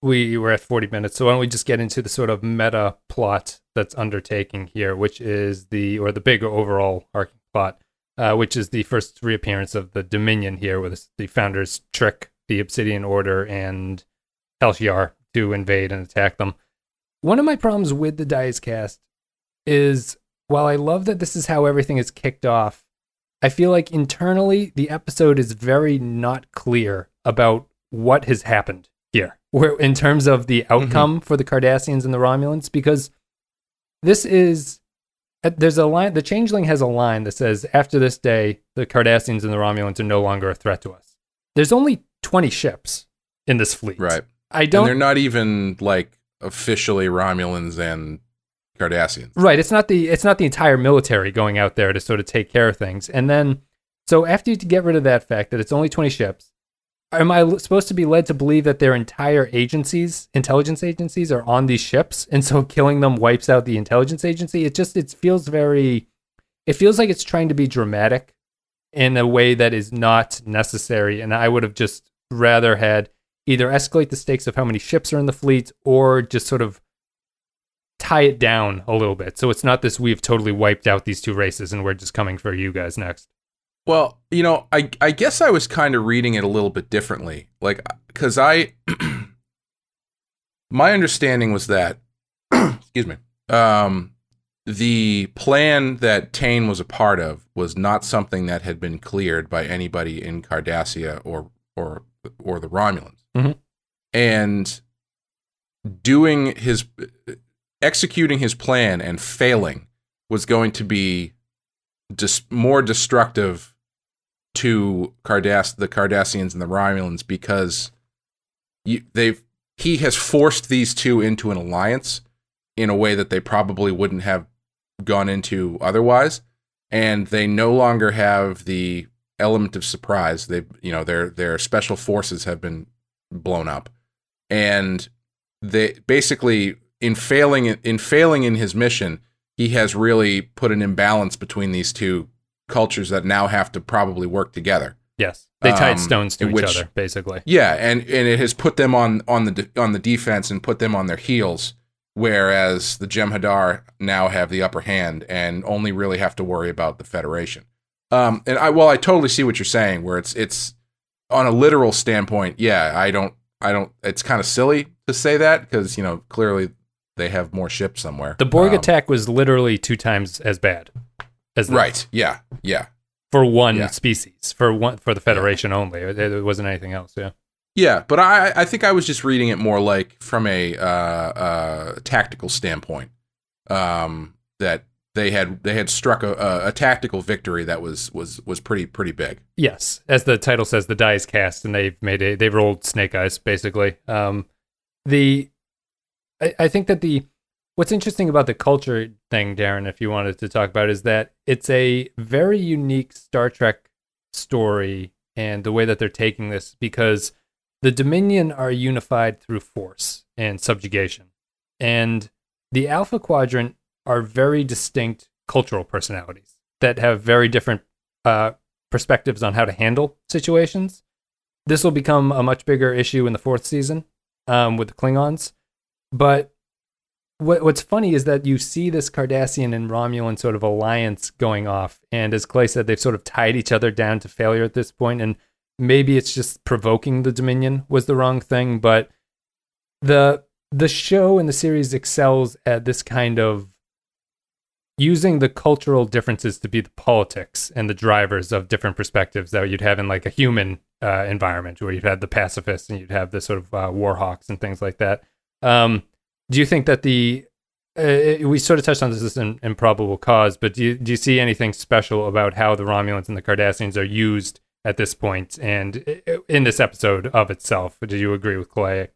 we were at 40 minutes, so why don't we just get into the sort of meta plot that's undertaking here, which is the or the bigger overall arcing plot, uh, which is the first reappearance of the Dominion here, with the founders trick the Obsidian Order and Tal Shiar to invade and attack them. One of my problems with the Dice cast is while I love that this is how everything is kicked off, I feel like internally the episode is very not clear about what has happened here, where in terms of the outcome for the Cardassians and the Romulans, because this is uh, there's a line the changeling has a line that says after this day the cardassians and the romulans are no longer a threat to us. There's only 20 ships in this fleet. Right. i don't they're not even like officially Romulans and Cardassians. Right. It's not the it's not the entire military going out there to sort of take care of things. And then so after you get rid of that fact that it's only 20 ships, am I supposed to be led to believe that their entire agencies, intelligence agencies are on these ships and so killing them wipes out the intelligence agency? It just it feels very it feels like it's trying to be dramatic in a way that is not necessary and I would have just rather had either escalate the stakes of how many ships are in the fleet or just sort of tie it down a little bit. So it's not this we've totally wiped out these two races and we're just coming for you guys next. Well, you know, I I guess I was kind of reading it a little bit differently. Like cuz I my understanding was that excuse me. Um the plan that Tain was a part of was not something that had been cleared by anybody in Cardassia or or or the Romulans. And doing his executing his plan and failing was going to be dis- more destructive to Cardass the Cardassians and the Romulans because you, they've he has forced these two into an alliance in a way that they probably wouldn't have gone into otherwise and they no longer have the element of surprise. They you know their their special forces have been blown up and they basically in failing in failing in his mission he has really put an imbalance between these two cultures that now have to probably work together Yes. They tied Um, stones to each which- other, basically. yeah, and and it has put them on on the de- on the defense and put them on their heels, whereas the Jem'Hadar now have the upper hand and only really have to worry about the Federation. Um, and I well, I totally see what you're saying, where it's it's on a literal standpoint. Yeah, I don't I don't. It's kind of silly to say that because you know clearly they have more ships somewhere. The Borg Um, attack was literally two times as bad as this right? Yeah, yeah. for one Yeah. species, for one for the Federation only. It, it wasn't anything else. Yeah. Yeah, but I I think I was just reading it more like from a uh, uh, tactical standpoint. Um, that they had they had struck a, a, tactical victory that was was was pretty pretty big. Yes, as the title says, the die is cast, and they've made a they've rolled snake eyes basically. Um, the I, I think that the what's interesting about the culture thing, Darren, if you wanted to talk about, is that it's a very unique Star Trek story and the way that they're taking this because the Dominion are unified through force and subjugation, and the Alpha Quadrant are very distinct cultural personalities that have very different uh, perspectives on how to handle situations. This will become a much bigger issue in the fourth season um, with the Klingons. But what, what's funny is that you see this Cardassian and Romulan sort of alliance going off. And as Clay said, they've sort of tied each other down to failure at this point. And maybe it's just provoking the Dominion was the wrong thing. But the the show and the series excels at this kind of using the cultural differences to be the politics and the drivers of different perspectives that you'd have in like a human uh, environment where you'd have the pacifists and you'd have the sort of uh, war hawks and things like that. Um, do you think that the uh, we sort of touched on this in improbable cause, but do you, do you see anything special about how the Romulans and the Cardassians are used at this point and uh, in this episode of itself? Do you agree with Clay?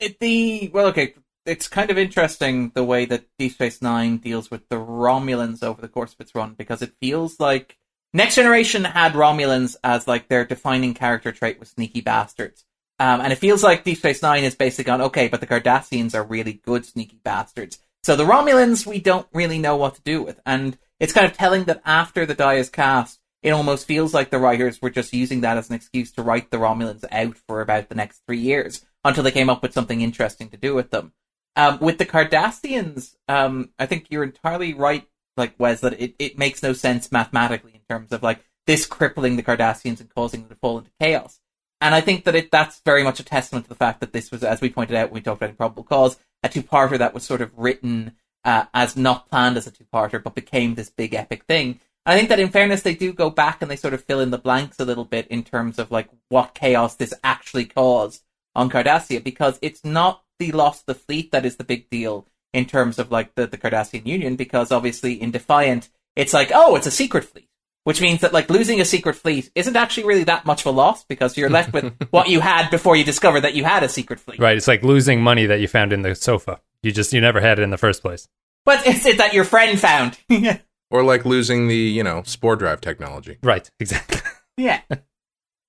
It, the well, okay, it's kind of interesting the way that Deep Space Nine deals with the Romulans over the course of its run because it feels like Next Generation had Romulans as like their defining character trait was sneaky bastards, Um, and it feels like Deep Space Nine is basically gone, okay, but the Cardassians are really good, sneaky bastards. So the Romulans, we don't really know what to do with. And it's kind of telling that after the die is cast, it almost feels like the writers were just using that as an excuse to write the Romulans out for about the next three years until they came up with something interesting to do with them. Um, with the Cardassians, um, I think you're entirely right, like Wes, that it, it makes no sense mathematically in terms of like this crippling the Cardassians and causing them to fall into chaos. And I think that it that's very much a testament to the fact that this was, as we pointed out when we talked about Improbable Cause, a two-parter that was sort of written uh, as not planned as a two-parter, but became this big epic thing. I think that in fairness, they do go back and they sort of fill in the blanks a little bit in terms of like what chaos this actually caused on Cardassia, because it's not the loss of the fleet that is the big deal in terms of like the, the Cardassian Union, because obviously in Defiant, it's like, oh, it's a secret fleet. Which means that like losing a secret fleet isn't actually really that much of a loss because you're left with what you had before you discovered that you had a secret fleet. Right. It's like losing money that you found in the sofa. You just you never had it in the first place. But it's it that your friend found. Or like losing the, you know, spore drive technology. Right. Exactly. yeah.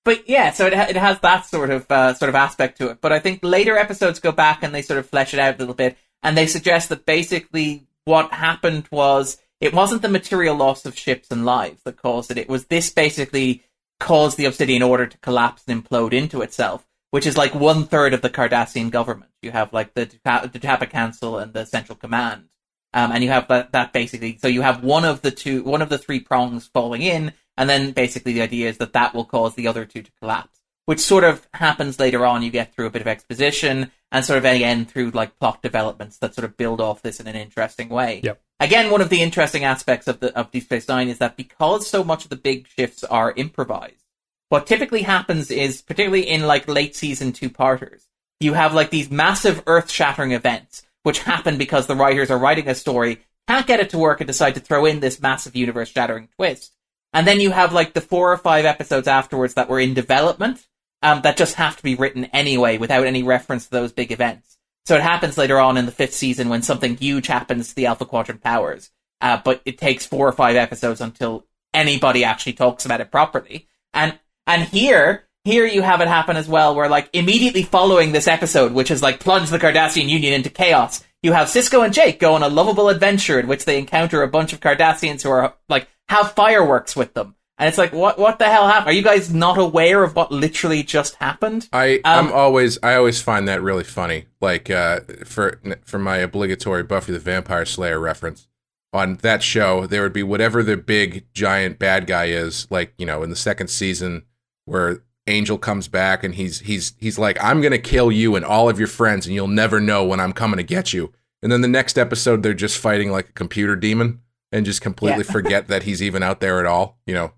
But yeah, so it, it has that sort of uh, sort of aspect to it. But I think later episodes go back and they sort of flesh it out a little bit, and they suggest that basically what happened was it wasn't the material loss of ships and lives that caused it. It was this basically caused the Obsidian Order to collapse and implode into itself, which is like one third of the Cardassian government. You have like the Tapa Council and the Central Command, um, and you have that, that basically. So you have one of the two, one of the three prongs falling in, and then basically the idea is that that will cause the other two to collapse, which sort of happens later on. You get through a bit of exposition and sort of again through like plot developments that sort of build off this in an interesting way. Yep. Again, one of the interesting aspects of the of Deep Space Nine is that because so much of the big shifts are improvised, what typically happens is, particularly in like late season two parters, you have like these massive earth shattering events which happen because the writers are writing a story, can't get it to work, and decide to throw in this massive universe shattering twist. And then you have like the four or five episodes afterwards that were in development, um, that just have to be written anyway without any reference to those big events. So it happens later on in the fifth season when something huge happens to the Alpha Quadrant powers. Uh, but it takes four or five episodes until anybody actually talks about it properly. And, and here, here you have it happen as well, where like immediately following this episode, which is like plunged the Cardassian Union into chaos, you have Sisko and Jake go on a lovable adventure in which they encounter a bunch of Cardassians who are like have fireworks with them. And it's like, what what the hell happened? Are you guys not aware of what literally just happened? I Um, I'm always I always find that really funny. Like uh, for for my obligatory Buffy the Vampire Slayer reference on that show, there would be whatever the big giant bad guy is. Like you know, in the second season, where Angel comes back and he's he's he's like, I'm gonna kill you and all of your friends, and you'll never know when I'm coming to get you. And then the next episode, they're just fighting like a computer demon and just completely Yeah. forget that he's even out there at all. You know,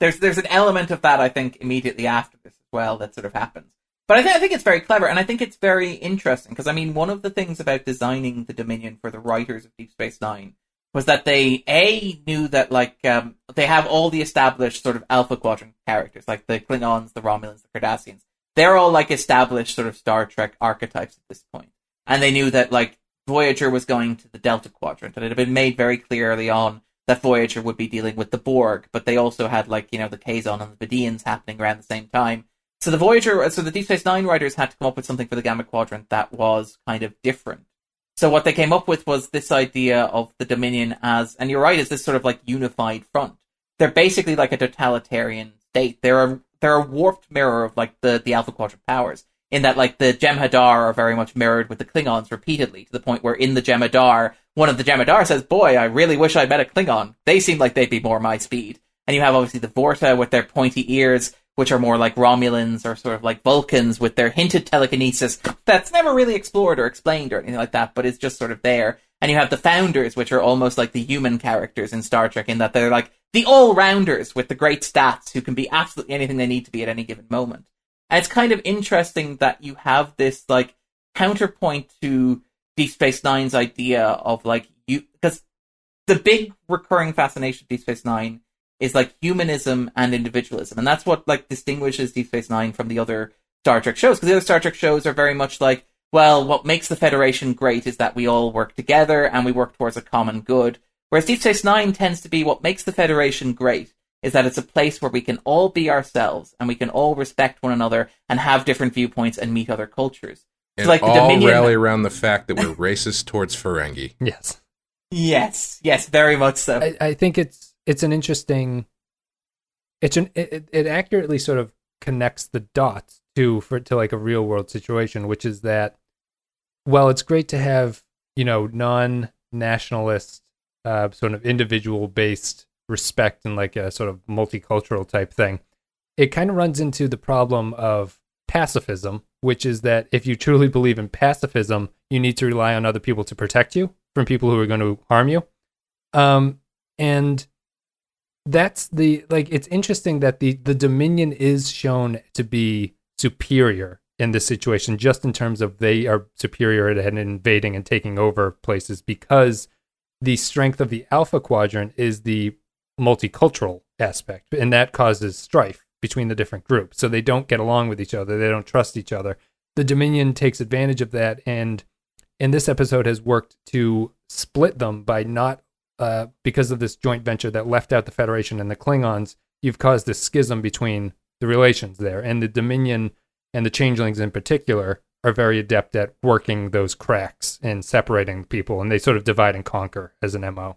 there's there's an element of that I think immediately after this as well that sort of happens. But I think I think it's very clever and I think it's very interesting because I mean one of the things about designing the Dominion for the writers of Deep Space Nine was that they a knew that like um, they have all the established sort of Alpha Quadrant characters like the Klingons, the Romulans, the Cardassians. They're all like established sort of Star Trek archetypes at this point, and they knew that like Voyager was going to the Delta Quadrant, and it had been made very clear early on that Voyager would be dealing with the Borg, but they also had like you know the Kazon and the Vidiians happening around the same time. So the Voyager, so the Deep Space Nine writers had to come up with something for the Gamma Quadrant that was kind of different. So what they came up with was this idea of the Dominion as, and you're right, is this sort of like unified front. They're basically like a totalitarian state. They're a they're a warped mirror of like the the Alpha Quadrant powers. In that, like the Jem'Hadar are very much mirrored with the Klingons repeatedly, to the point where in the Jem'Hadar, one of the Jem'Hadar says, "Boy, I really wish I'd met a Klingon. They seem like they'd be more my speed." And you have obviously the Vorta with their pointy ears, which are more like Romulans or sort of like Vulcans with their hinted telekinesis that's never really explored or explained or anything like that, but it's just sort of there. And you have the Founders, which are almost like the human characters in Star Trek, in that they're like the all-rounders with the great stats who can be absolutely anything they need to be at any given moment. And it's kind of interesting that you have this like counterpoint to Deep Space Nine's idea of like you because the big recurring fascination of Deep Space Nine is like humanism and individualism, and that's what like distinguishes Deep Space Nine from the other Star Trek shows. Because the other Star Trek shows are very much like, well, what makes the Federation great is that we all work together and we work towards a common good. Whereas Deep Space Nine tends to be what makes the Federation great is that it's a place where we can all be ourselves and we can all respect one another and have different viewpoints and meet other cultures. And So, like the all Dominion, rally around the fact that we're racist towards Ferengi. Yes. yes, yes, very much so. I, I think it's it's an interesting it's an it, it accurately sort of connects the dots to for to like a real world situation which is that well it's great to have you know non nationalist uh, sort of individual based respect and like a sort of multicultural type thing it kind of runs into the problem of pacifism which is that if you truly believe in pacifism you need to rely on other people to protect you from people who are going to harm you. Um and that's the like it's interesting that the the dominion is shown to be superior in this situation just in terms of they are superior at invading and taking over places because the strength of the alpha quadrant is the multicultural aspect and that causes strife between the different groups so they don't get along with each other they don't trust each other the dominion takes advantage of that and in this episode has worked to split them by not uh, because of this joint venture that left out the Federation and the Klingons, you've caused this schism between the relations there. And the Dominion and the Changelings in particular are very adept at working those cracks and separating people, and they sort of divide and conquer as an MO.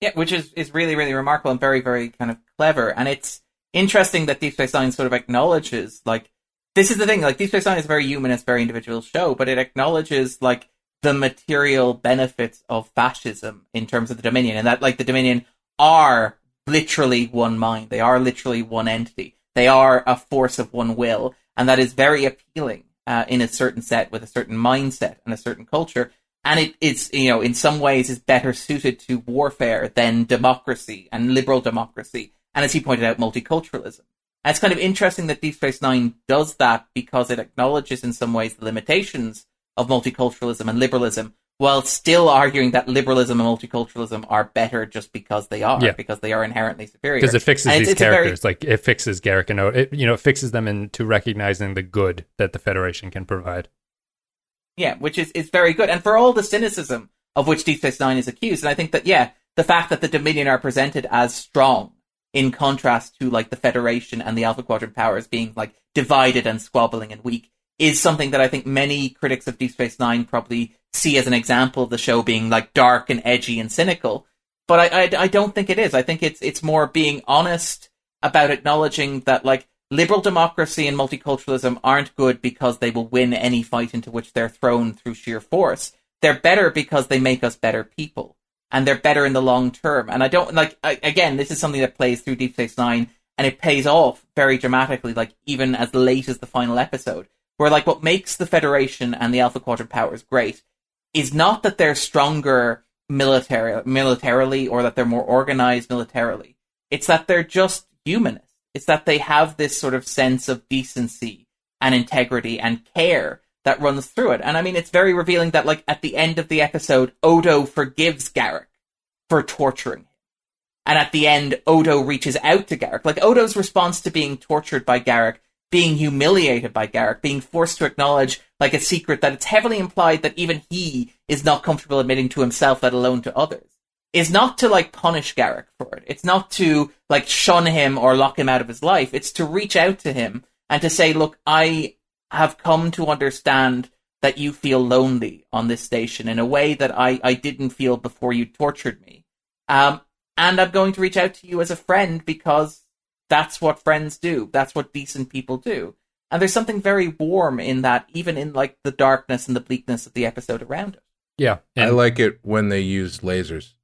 Yeah, which is, is really, really remarkable and very, very kind of clever. And it's interesting that Deep Space Nine sort of acknowledges, like, this is the thing, like, Deep Space Nine is a very humanist, very individual show, but it acknowledges, like, the material benefits of fascism in terms of the Dominion, and that, like, the Dominion are literally one mind. They are literally one entity. They are a force of one will, and that is very appealing uh, in a certain set with a certain mindset and a certain culture and it, it's you know in some ways is better suited to warfare than democracy and liberal democracy, and as he pointed out, multiculturalism. And it's kind of interesting that Deep Space Nine does that because it acknowledges in some ways the limitations of multiculturalism and liberalism, while still arguing that liberalism and multiculturalism are better just because they are, Yeah. because they are inherently superior. Because it fixes And these it's- it's a very- characters, like it fixes Garak and O. It, you know, it fixes them into recognizing the good that the Federation can provide. Yeah, which is, is very good. And for all the cynicism of which Deep Space Nine is accused, and I think that, yeah, the fact that the Dominion are presented as strong in contrast to like the Federation and the Alpha Quadrant powers being like divided and squabbling and weak is something that I think many critics of Deep Space Nine probably see as an example of the show being like dark and edgy and cynical. But I, I, I don't think it is. I think it's, it's more being honest about acknowledging that like liberal democracy and multiculturalism aren't good because they will win any fight into which they're thrown through sheer force. They're better because they make us better people. And they're better in the long term. And I don't like, I, again, this is something that plays through Deep Space Nine and it pays off very dramatically, like even as late as the final episode, where like what makes the Federation and the Alpha Quadrant powers great is not that they're stronger military, militarily or that they're more organized militarily. It's that they're just humanists. It's that they have this sort of sense of decency and integrity and care that runs through it. And I mean, it's very revealing that, like, at the end of the episode, Odo forgives Garak for torturing him. And at the end, Odo reaches out to Garak. Like, Odo's response to being tortured by Garak, being humiliated by Garak, being forced to acknowledge, like, a secret that it's heavily implied that even he is not comfortable admitting to himself, let alone to others is not to like punish Garak for it. It's not to like shun him or lock him out of his life. It's to reach out to him and to say, look, I have come to understand that you feel lonely on this station in a way that I, I didn't feel before you tortured me. Um, and I'm going to reach out to you as a friend because that's what friends do. That's what decent people do. And there's something very warm in that, even in like the darkness and the bleakness of the episode around it. Yeah, I like it when they use lasers.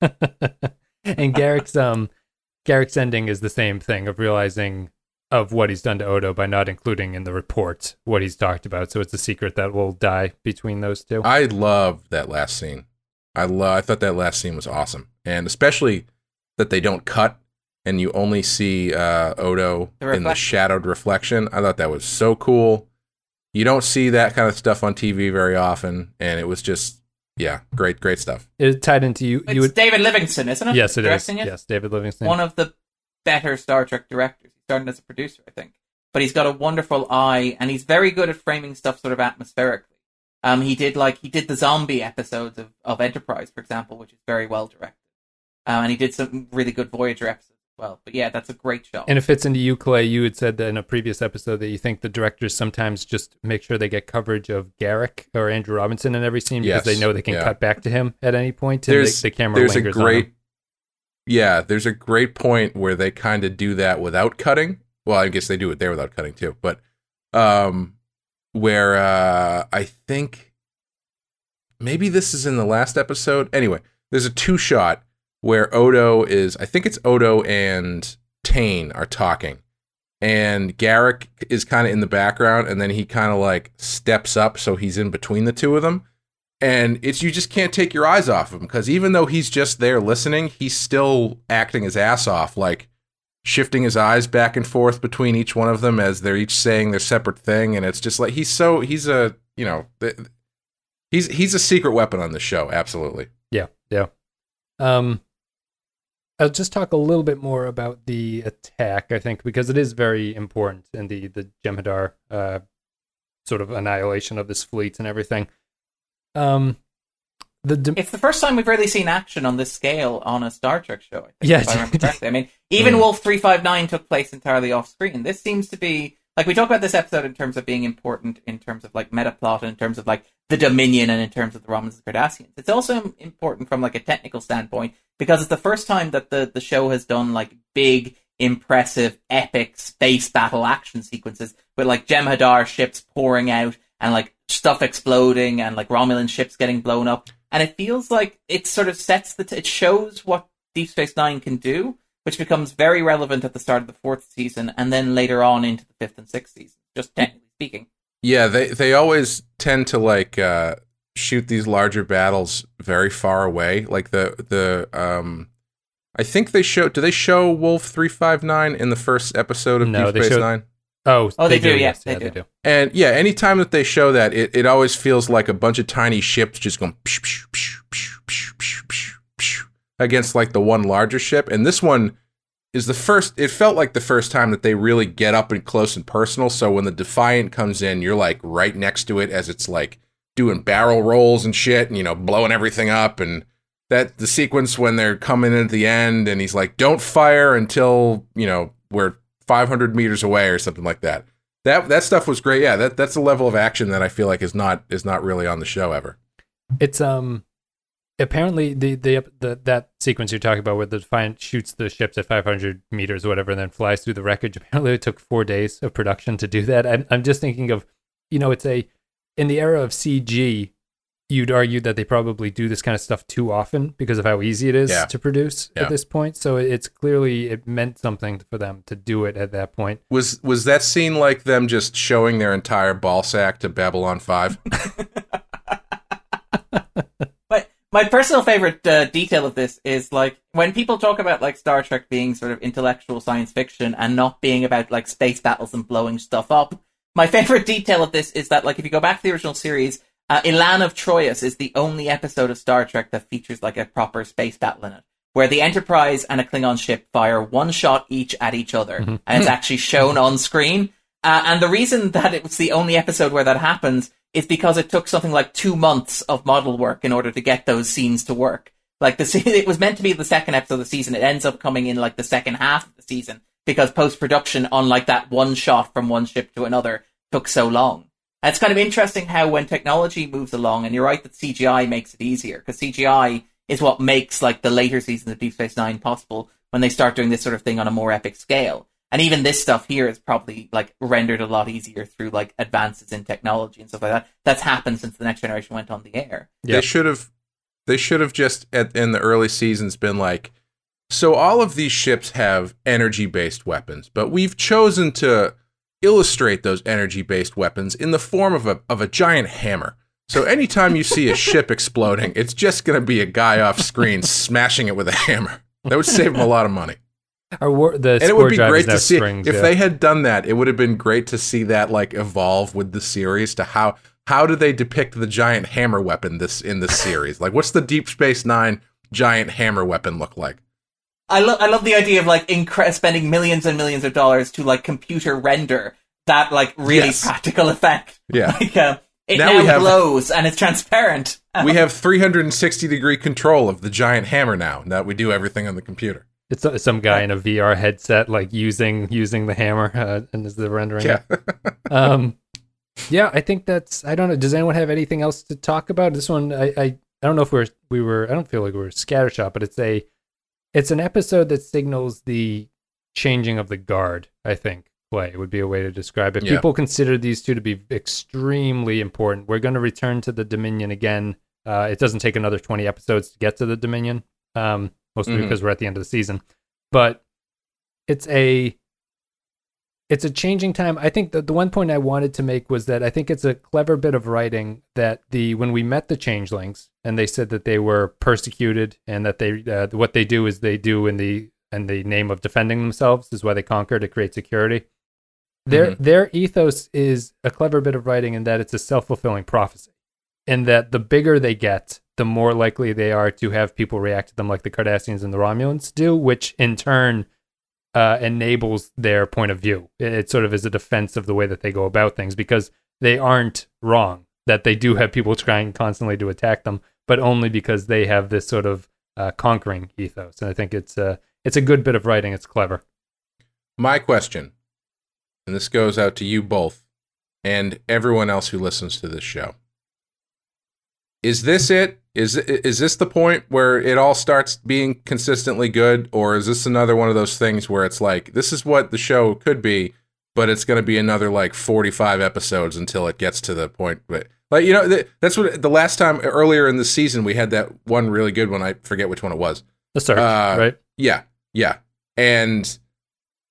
and Garak's um Garak's ending is the same thing of realizing of what he's done to Odo by not including in the report what he's talked about. So it's a secret that will die between those two. I love that last scene. I love. I thought that last scene was awesome, and especially that they don't cut and you only see uh, Odo The in the shadowed reflection. I thought that was so cool. You don't see that kind of stuff on TV very often, and it was just yeah, great, great stuff. It tied into you. It's You would David Livingston, isn't it? yes, it is. It? Yes, David Livingston. One of the better Star Trek directors. He started as a producer, I think. But he's got a wonderful eye, and he's very good at framing stuff sort of atmospherically. Um, he did like he did the zombie episodes of, of Enterprise, for example, which is very well directed. Um, and he did some really good Voyager episodes as well. But yeah, that's a great show. And it fits into you, Clay. You had said that in a previous episode that you think the directors sometimes just make sure they get coverage of Garak or Andrew Robinson in every scene because Yes, they know they can yeah. cut back to him at any point. And there's the, the camera there's a lingers on great him. yeah there's a great point where they kind of do that without cutting well i guess they do it there without cutting too but um where uh i think maybe this is in the last episode anyway there's a two shot where odo is i think it's odo and Tain are talking. And Garak is kind of in the background and then he kind of like steps up so he's in between the two of them. And it's you just can't take your eyes off him because even though he's just there listening he's still acting his ass off like shifting his eyes back and forth between each one of them as they're each saying their separate thing. And it's just like he's so he's a you know he's he's a secret weapon on the show absolutely. Yeah, yeah. Um, I'll just talk a little bit more about the attack, I think, because it is very important in the the Jem'Hadar uh, sort of annihilation of this fleet and everything. Um, the dim- It's the first time we've really seen action on this scale on a Star Trek show. I think, Yeah. if I remember correctly. I mean, even Wolf three five nine took place entirely off screen. This seems to be like we talk about this episode in terms of being important in terms of like meta plot and in terms of like the Dominion and in terms of the Romans and the Cardassians. It's also important from like a technical standpoint because it's the first time that the the show has done like big, impressive, epic space battle action sequences with like Jem'Hadar ships pouring out and like stuff exploding and like Romulan ships getting blown up. And it feels like it sort of sets the, t- it shows what Deep Space Nine can do, which becomes very relevant at the start of the fourth season and then later on into the fifth and sixth season, just technically speaking. yeah they they always tend to like uh shoot these larger battles very far away like the the um I think they show. Do they show Wolf three five nine in the first episode of No, Deep Space showed- Nine? oh, Oh, they do, yeah, yes, they yeah, do. they do. And yeah, anytime that they show that, it, it always feels like a bunch of tiny ships just going psh, psh, psh, against like the one larger ship. And this one is the first. It felt like the first time that they really get up and close and personal. So when the Defiant comes in, you're like right next to it as it's like doing barrel rolls and shit, and you know blowing everything up and. That the sequence when they're coming in at the end and he's like, "Don't fire until you know we're 500 meters away" or something like that that that stuff was great. Yeah, that that's a level of action that I feel like is not is not really on the show ever. It's um apparently the, the the that sequence you're talking about where the Defiant shoots the ships at 500 meters or whatever and then flies through the wreckage. Apparently, it took four days of production to do that. I'm I'm just thinking of, you know, it's a in the era of CG. You'd argue that they probably do this kind of stuff too often because of how easy it is Yeah. to produce Yeah. at this point. So it's clearly it meant something for them to do it at that point. Was was that scene like them just showing their entire ball sack to Babylon Five? My personal favorite uh, detail of this is like when people talk about like Star Trek being sort of intellectual science fiction and not being about like space battles and blowing stuff up. My favorite detail of this is that like if you go back to the original series, uh, Elaan of Troyius is the only episode of Star Trek that features like a proper space battle in it, where the Enterprise and a Klingon ship fire one shot each at each other, and it's actually shown on screen. Uh, and the reason that it was the only episode where that happens is because it took something like two months of model work in order to get those scenes to work. Like the it was meant to be the second episode of the season. It ends up coming in like the second half of the season because post production on like that one shot from one ship to another took so long. And it's kind of interesting how when technology moves along, and you're right that CGI makes it easier because CGI is what makes like the later seasons of Deep Space Nine possible when they start doing this sort of thing on a more epic scale. And even this stuff here is probably like rendered a lot easier through like advances in technology and stuff like that. That's happened since the next generation went on the air. Yeah. They should have they should have just at, in the early seasons been like so all of these ships have energy based weapons, but we've chosen to illustrate those energy based weapons in the form of a of a giant hammer. So anytime you see a ship exploding, it's just going to be a guy off screen smashing it with a hammer. That would save them a lot of money. Our war, the and it would be great to see strings, if yeah. they had done that. It would have been great to see that like evolve with the series to how how do they depict the giant hammer weapon this in this series? Like, what's the Deep Space Nine giant hammer weapon look like? I love I love the idea of like incre- spending millions and millions of dollars to like computer render that like really Yes. practical effect. Yeah. Like, uh, It Now now, we have- glows and it's transparent. we have 360 degree control of the giant hammer now. That we do everything on the computer. It's uh, some guy in a VR headset, like using using the hammer, uh, and is the rendering. Yeah. um, yeah, I think that's. I don't know. Does anyone have anything else to talk about? This one, I, I, I don't know if we're we were. I don't feel like we we're scattershot, but it's a, it's an episode that signals the changing of the guard. I think Clay would be a way to describe it. Yeah. People consider these two to be extremely important. We're going to return to the Dominion again. Uh, it doesn't take another twenty episodes to get to the Dominion, um, mostly Mhm. because we're at the end of the season. But it's a it's a changing time. I think that the one point I wanted to make was that I think it's a clever bit of writing that the when we met the changelings and they said that they were persecuted and that they uh, what they do is they do in the in the name of defending themselves is why they conquer to create security. Their Mhm. their ethos is a clever bit of writing in that it's a self fulfilling prophecy, in that the bigger they get, the more likely they are to have people react to them like the Cardassians and the Romulans do, which in turn uh, enables their point of view. It, it sort of is a defense of the way that they go about things because they aren't wrong. That they do have people trying constantly to attack them, but only because they have this sort of uh, conquering ethos. And I think it's a it's a good bit of writing. It's clever. My question, and this goes out to you both and everyone else who listens to this show. Is this it? Is is this the point where it all starts being consistently good or is this another one of those things where it's like this is what the show could be but it's going to be another like 45 episodes until it gets to the point but like you know th- that's what the last time earlier in the season we had that one really good one I forget which one it was The search, Uh, right? yeah, yeah. And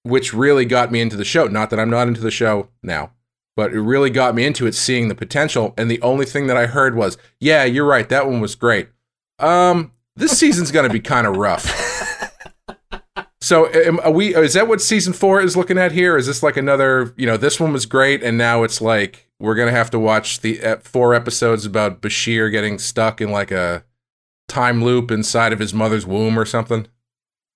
which really got me into the show. Not that I'm not into the show now, but it really got me into it seeing the potential. And the only thing that I heard was, yeah, you're right. That one was great. Um, this season's going to be kind of rough. So am, we is that what season 4 is looking at here? Is this like another, you know, this one was great and now it's like we're going to have to watch the uh, four episodes about Bashir getting stuck in like a time loop inside of his mother's womb or something?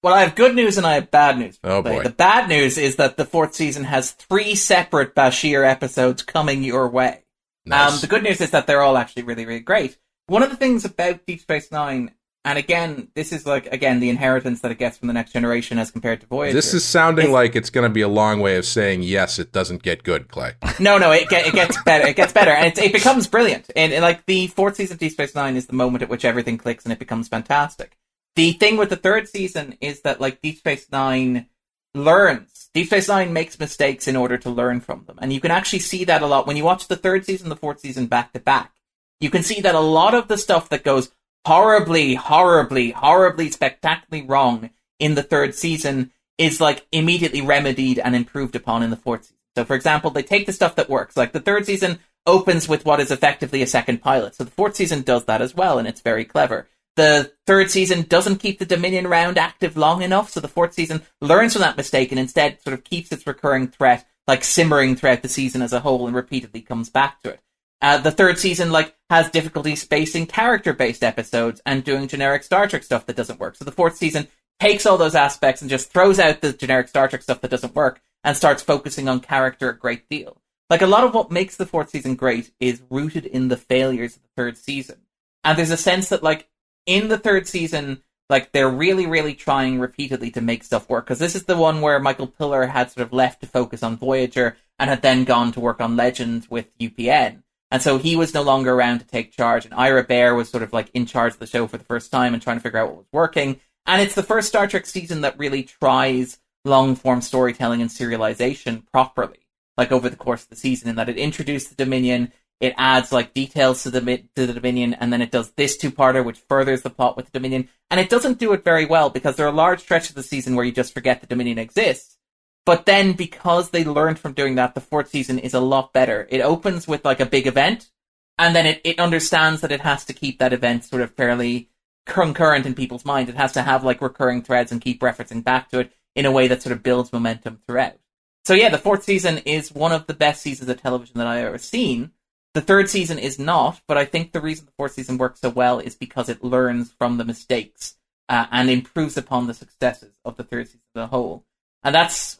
Well, I have good news and I have bad news. Oh, boy. The bad news is that the fourth season has three separate Bashir episodes coming your way. Nice. Um, the good news is that they're all actually really, really great. One of the things about Deep Space Nine, and again, this is like again the inheritance that it gets from the Next Generation as compared to Voyager. This is sounding It's- like it's going to be a long way of saying yes. It doesn't get good, Clay. No, no, it, get, it gets better. It gets better, and it, it becomes brilliant. And, and, like the fourth season of Deep Space Nine is the moment at which everything clicks and it becomes fantastic. The thing with the third season is that like Deep Space Nine learns. Deep Space Nine makes mistakes in order to learn from them, and you can actually see that a lot when you watch the third season, the fourth season back to back. You can see that a lot of the stuff that goes horribly, horribly, horribly, spectacularly wrong in the third season is like immediately remedied and improved upon in the fourth season. So, for example, they take the stuff that works. Like the third season opens with what is effectively a second pilot. So the fourth season does that as well, and it's very clever. The third season doesn't keep the Dominion round active long enough, so the fourth season learns from that mistake and instead sort of keeps its recurring threat like simmering throughout the season as a whole and repeatedly comes back to it. Uh, the third season like has difficulty spacing character-based episodes and doing generic Star Trek stuff that doesn't work. So the fourth season takes all those aspects and just throws out the generic Star Trek stuff that doesn't work and starts focusing on character a great deal. Like a lot of what makes the fourth season great is rooted in the failures of the third season. And there's a sense that like in the third season, like they're really, really trying repeatedly to make stuff work. Because this is the one where Michael Piller had sort of left to focus on Voyager and had then gone to work on Legends with UPN. And so he was no longer around to take charge, and Ira Behr was sort of like in charge of the show for the first time and trying to figure out what was working. And it's the first Star Trek season that really tries long form storytelling and serialization properly, like over the course of the season, in that it introduced the Dominion, it adds like details to the to the Dominion, and then it does this two parter, which furthers the plot with the Dominion. And it doesn't do it very well because there are large stretches of the season where you just forget the Dominion exists. But then, because they learned from doing that, the fourth season is a lot better. It opens with like a big event, and then it, it understands that it has to keep that event sort of fairly concurrent in people's minds. It has to have like recurring threads and keep referencing back to it in a way that sort of builds momentum throughout. So yeah, the fourth season is one of the best seasons of television that I've ever seen. The third season is not, but I think the reason the fourth season works so well is because it learns from the mistakes uh, and improves upon the successes of the third season as a whole. And that's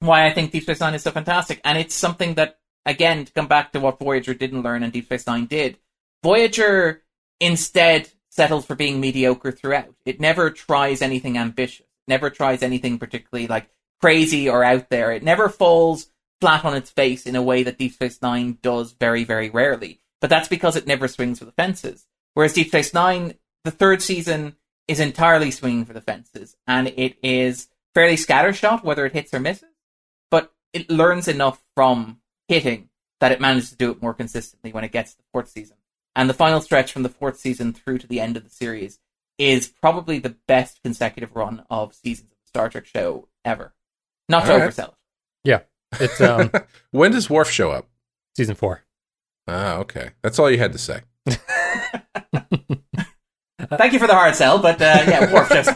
why I think Deep Space Nine is so fantastic. And it's something that again, to come back to what Voyager didn't learn and Deep Space Nine did, Voyager instead settles for being mediocre throughout. It never tries anything ambitious, never tries anything particularly like crazy or out there. It never falls flat on its face in a way that Deep Space Nine does very, very rarely. But that's because it never swings for the fences. Whereas Deep Space Nine, the third season is entirely swinging for the fences, and it is fairly scattershot whether it hits or misses. But it learns enough from hitting that it manages to do it more consistently when it gets to the fourth season. And the final stretch from the fourth season through to the end of the series is probably the best consecutive run of seasons of the Star Trek show ever. Not to All right. oversell it. Yeah, it's um when does Worf show up? season four. Ah, okay. That's all you had to say. Thank you for the hard sell, but uh, yeah, Worf just.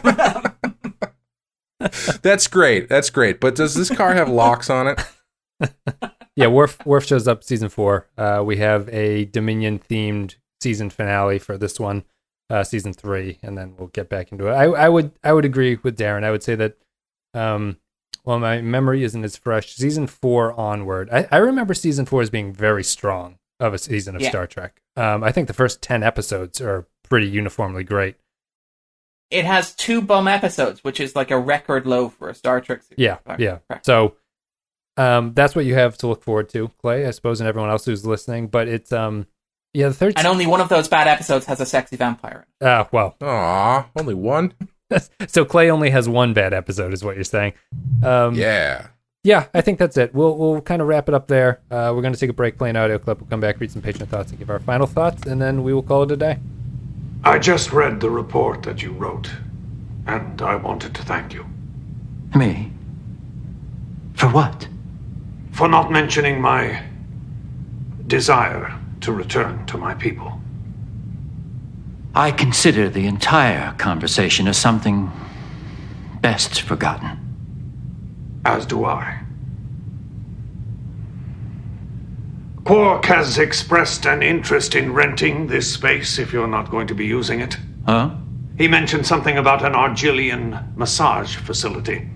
That's great. That's great. But does this car have locks on it? Yeah, Worf Worf shows up season four. Uh, we have a Dominion themed season finale for this one, uh, season three, and then we'll get back into it. I, I would I would agree with Darren. I would say that, um, well, my memory isn't as fresh. Season four onward, I, I remember season four as being very strong of a season of Yeah. Star Trek. Um, I think the first ten episodes are pretty uniformly great. it has two bum episodes, which is like a record low for a Star Trek series. Yeah, yeah. So um, that's what you have to look forward to, Clay, I suppose, and everyone else who's listening. But it's um, yeah, the third. And only one of those bad episodes has a sexy vampire. in it. Ah, well, Aw, only one? so Clay only has one bad episode, is what you're saying. Um, Yeah. yeah, I think that's it. We'll we'll kind of wrap it up there. Uh, we're going to take a break, play an audio clip. We'll come back, read some patient thoughts, and give our final thoughts, and then we will call it a day. I just read the report that you wrote, and I wanted to thank you Me? For what? for not mentioning my desire to return to my people. I consider the entire conversation as something best forgotten. As do I. Quark has expressed an interest in renting this space if you're not going to be using it. Huh? He mentioned something about an Argelian massage facility.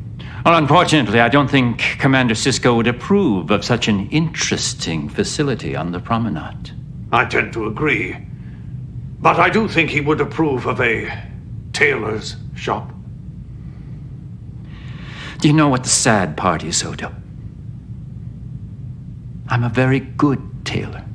Well, unfortunately, I don't think Commander Sisko would approve of such an interesting facility on the promenade. I tend to agree. But I do think he would approve of a tailor's shop. Do you know what the sad part is, Odo? I'm a very good tailor.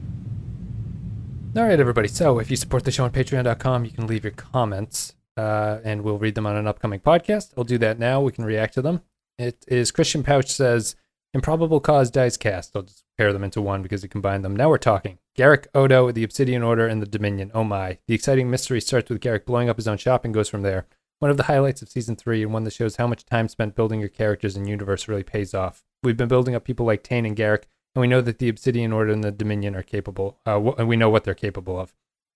All right, everybody. So if you support the show on patreon.com, you can leave your comments uh, and we'll read them on an upcoming podcast. I'll do that now. We can react to them. It is Christian Pouch says, Improbable Cause Dice Cast. I'll just pair them into one because you combine them. Now we're talking. Garak, Odo, the Obsidian Order, and the Dominion. Oh my. The exciting mystery starts with Garak blowing up his own shop and goes from there. One of the highlights of season three and one that shows how much time spent building your characters and universe really pays off. We've been building up people like Tain and Garak, and we know that the Obsidian Order and the Dominion are capable, uh, and we know what they're capable of.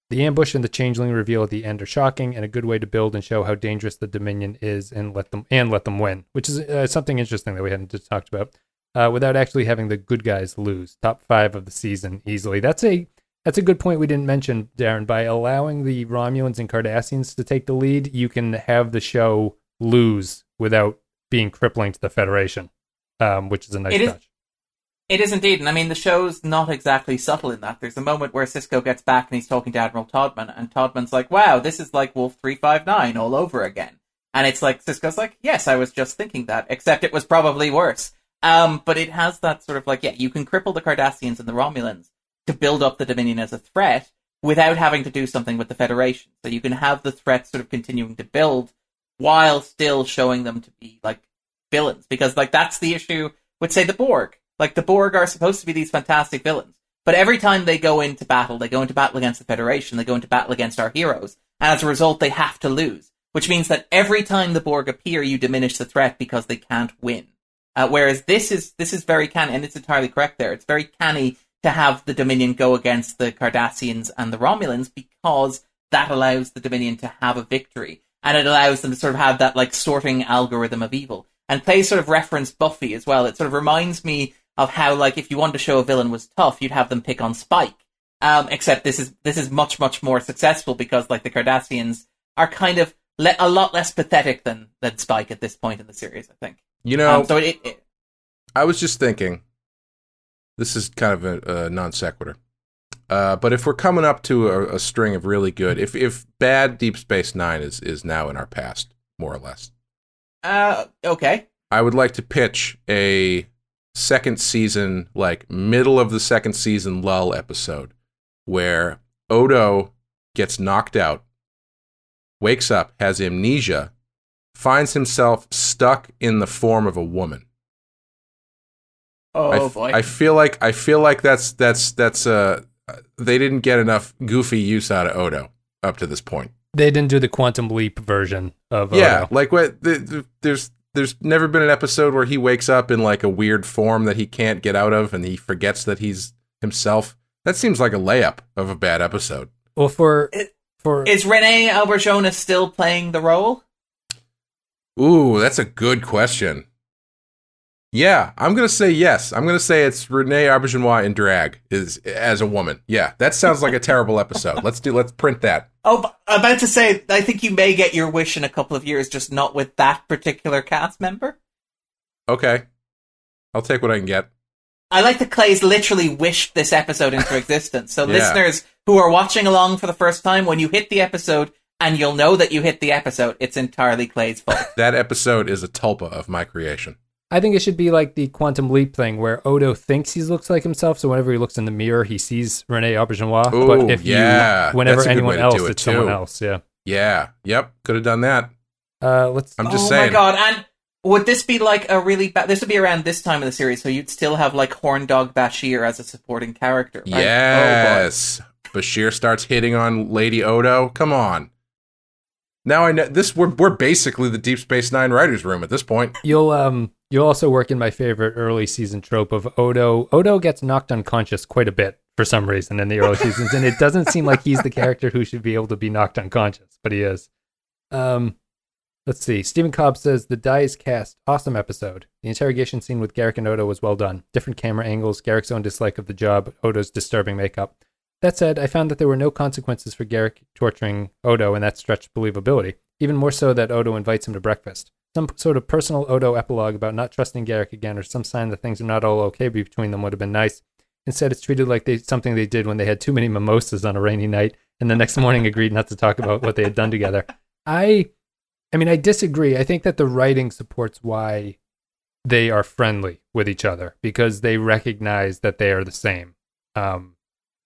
The ambush and the changeling reveal at the end are shocking and a good way to build and show how dangerous the Dominion is and let them and let them win, which is uh, something interesting that we hadn't talked about. Uh, without actually having the good guys lose, top five of the season easily. That's a that's a good point we didn't mention, Darren. By allowing the Romulans and Cardassians to take the lead, you can have the show lose without being crippling to the Federation, um, which is a nice It is- touch. It is indeed, and I mean the show's not exactly subtle in that. There's a moment where Sisko gets back and he's talking to Admiral Toddman, and Toddman's like, "Wow, this is like Wolf three five nine all over again." And it's like Sisko's like, "Yes, I was just thinking that, except it was probably worse." Um, but it has that sort of like, yeah, you can cripple the Cardassians and the Romulans to build up the Dominion as a threat without having to do something with the Federation. So you can have the threat sort of continuing to build while still showing them to be like villains, because like that's the issue with say the Borg. Like the Borg are supposed to be these fantastic villains, but every time they go into battle, they go into battle against the Federation, they go into battle against our heroes, and as a result, they have to lose. Which means that every time the Borg appear, you diminish the threat because they can't win. Uh, whereas this is this is very canny, and it's entirely correct there. It's very canny to have the Dominion go against the Cardassians and the Romulans because that allows the Dominion to have a victory, and it allows them to sort of have that like sorting algorithm of evil. And Clay sort of referenced Buffy as well. It sort of reminds me of how like if you wanted to show a villain was tough, you'd have them pick on Spike. Um, except this is this is much much more successful because like the Cardassians are kind of le- a lot less pathetic than than Spike at this point in the series. I think. You know, Um, so it, it I was just thinking This is kind of a, a non sequitur. Uh, but if we're coming up to a, a string of really good, if if bad Deep Space Nine is is now in our past, more or less, Uh, okay. I would like to pitch a second season, like middle of the second season lull episode, where Odo gets knocked out, wakes up, has amnesia, finds himself stuck in the form of a woman. Oh I f- boy. I feel like I feel like that's that's that's uh they didn't get enough goofy use out of Odo up to this point. They didn't do the quantum leap version of Yeah, Odo. like what the, the, there's there's never been an episode where he wakes up in like a weird form that he can't get out of and he forgets that he's himself. That seems like a layup of a bad episode. Well, for It- for Is Renee Auberjonois still playing the role? Ooh, that's a good question. Yeah, I'm gonna say yes. I'm gonna say it's Renee Auberjonois in drag is as a woman. Yeah, that sounds like a terrible episode. Let's do. Let's print that. Oh, I'm about to say, I think you may get your wish in a couple of years, just not with that particular cast member. Okay, I'll take what I can get. I like the Clay's literally wished this episode into existence. So, Yeah. listeners who are watching along for the first time, when you hit the episode, and you'll know that you hit the episode, it's entirely Clay's fault. That episode is a tulpa of my creation. I think it should be like the quantum leap thing where Odo thinks he looks like himself, so whenever he looks in the mirror, he sees Rene Auberjonois. Ooh, but if yeah, you, whenever that's a good anyone else, it, it's someone else. Yeah. Yeah. Yep. Could have done that. Uh, let's. I'm just oh saying. my god! And would this be like a really bad? This would be around this time of the series, so you'd still have like Horn Dog Bashir as a supporting character. Right? Oh, Yes. Bashir starts hitting on Lady Odo. Come on. Now I know this. We're we're basically the Deep Space Nine writers' room at this point. You'll um you'll also work in my favorite early season trope of Odo. Odo gets knocked unconscious quite a bit for some reason in the early seasons, and it doesn't seem like he's the character who should be able to be knocked unconscious, but he is. Um, let's see. Stephen Cobb says the die is cast awesome episode. The interrogation scene with Garak and Odo was well done. Different camera angles, Garak's own dislike of the job, Odo's disturbing makeup. That said, I found that there were no consequences for Garak torturing Odo, and that stretched believability. Even more so that Odo invites him to breakfast. Some sort of personal Odo epilogue about not trusting Garak again, or some sign that things are not all okay between them would have been nice. Instead, it's treated like they something they did when they had too many mimosas on a rainy night, and the next morning agreed not to talk about what they had done together. I, I mean, I disagree. I think that the writing supports why they are friendly with each other because they recognize that they are the same, um,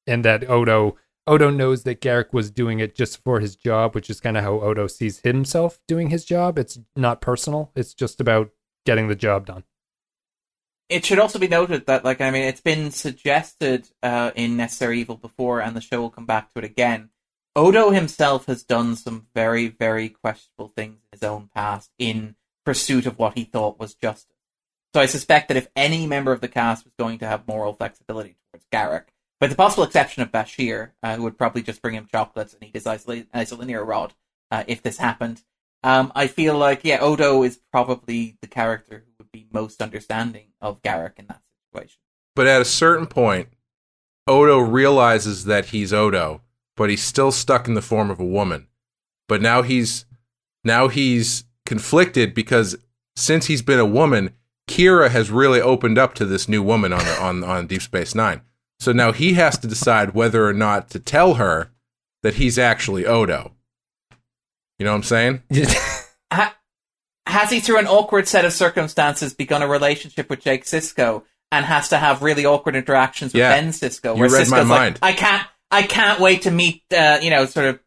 and that Odo Odo knows that Garak was doing it just for his job, which is kind of how Odo sees himself doing his job. It's not personal. It's just about getting the job done. It should also be noted that, like, I mean, it's been suggested uh, in Necessary Evil before, and the show will come back to it again. Odo himself has done some very, very questionable things in his own past in pursuit of what he thought was justice. So I suspect that if any member of the cast was going to have moral flexibility towards Garak, with the possible exception of Bashir, uh, who would probably just bring him chocolates and eat his isol- isolinear rod uh, if this happened, um, I feel like, yeah, Odo is probably the character who would be most understanding of Garak in that situation. But at a certain point, Odo realizes that he's Odo, but he's still stuck in the form of a woman. But now he's now he's conflicted because since he's been a woman, Kira has really opened up to this new woman on on on Deep Space Nine. So now he has to decide whether or not to tell her that he's actually Odo. You know what I'm saying? Ha- has he, through an awkward set of circumstances, begun a relationship with Jake Sisko and has to have really awkward interactions with Yeah. Ben Sisko? You Where read my mind. like, I can't, I can't wait to meet, uh, you know, sort of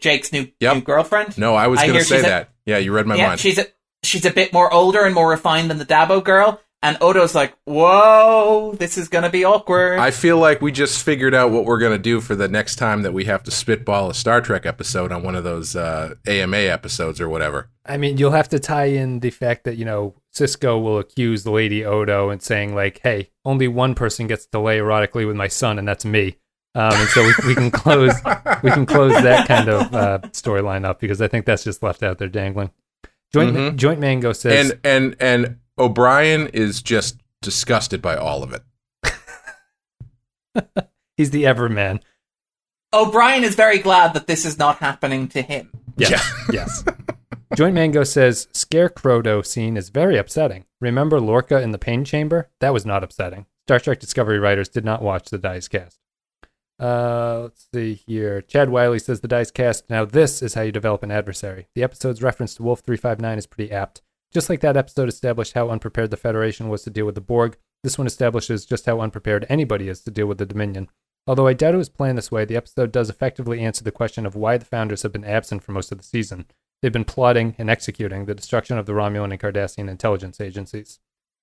Jake's new, Yep. new girlfriend. No, I was going to say she's a- that. yeah, you read my yeah, mind. she's a, she's a bit more older and more refined than the Dabo girl. And Odo's like, whoa, this is gonna be awkward. I feel like we just figured out what we're going to do for the next time that we have to spitball a Star Trek episode on one of those uh, AMA episodes or whatever. I mean, you'll have to tie in the fact that, you know, Sisko will accuse the Lady Odo and saying, like, hey, only one person gets to lay erotically with my son, and that's me. Um, and so we, we can close we can close that kind of uh, storyline up because I think that's just left out there dangling. Joint Mhm. Joint Mango says And and and O'Brien is just disgusted by all of it. he's the Everman. O'Brien is very glad that this is not happening to him. Yes. yes. Joint Mango says Scarecrowdo scene is very upsetting. Remember Lorca in the pain chamber? That was not upsetting. Star Trek Discovery writers did not watch the Dice Cast. Uh, let's see here. Chad Wiley says the Dice Cast. Now this is how you develop an adversary. The episode's reference to Wolf three five nine is pretty apt. Just like that episode established how unprepared the Federation was to deal with the Borg, this one establishes just how unprepared anybody is to deal with the Dominion. Although I doubt it was planned this way, the episode does effectively answer the question of why the founders have been absent for most of the season. They've been plotting and executing the destruction of the Romulan and Cardassian intelligence agencies.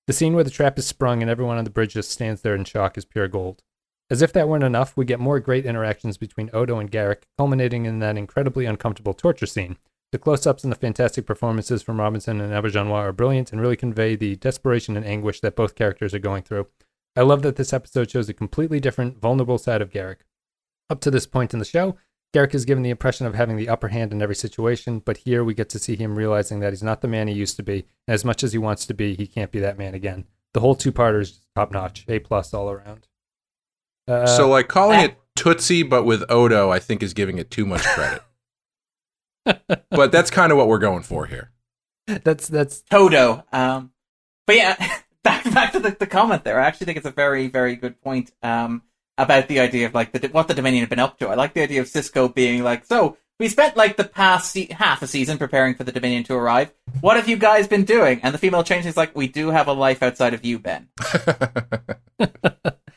The scene where the trap is sprung and everyone on the bridge just stands there in shock is pure gold. As if that weren't enough, we get more great interactions between Odo and Garak, culminating in that incredibly uncomfortable torture scene. The close ups and the fantastic performances from Robinson and Auberjonois are brilliant and really convey the desperation and anguish that both characters are going through. I love that this episode shows a completely different, vulnerable side of Garak. Up to this point in the show, Garak is given the impression of having the upper hand in every situation, but here we get to see him realizing that he's not the man he used to be, and as much as he wants to be, he can't be that man again. The whole two-parter is top notch, A plus all around. Uh, so like calling it Tootsie but with Odo, I think is giving it too much credit. But that's kind of what we're going for here. that's that's Todo. Um, but yeah, back back to the, the comment there. I actually think it's a very very good point. Um, about the idea of like the, what the Dominion have been up to. I like the idea of Sisko being like, so we spent like the past se- half a season preparing for the Dominion to arrive. What have you guys been doing? And the female change is like, we do have a life outside of you, Ben.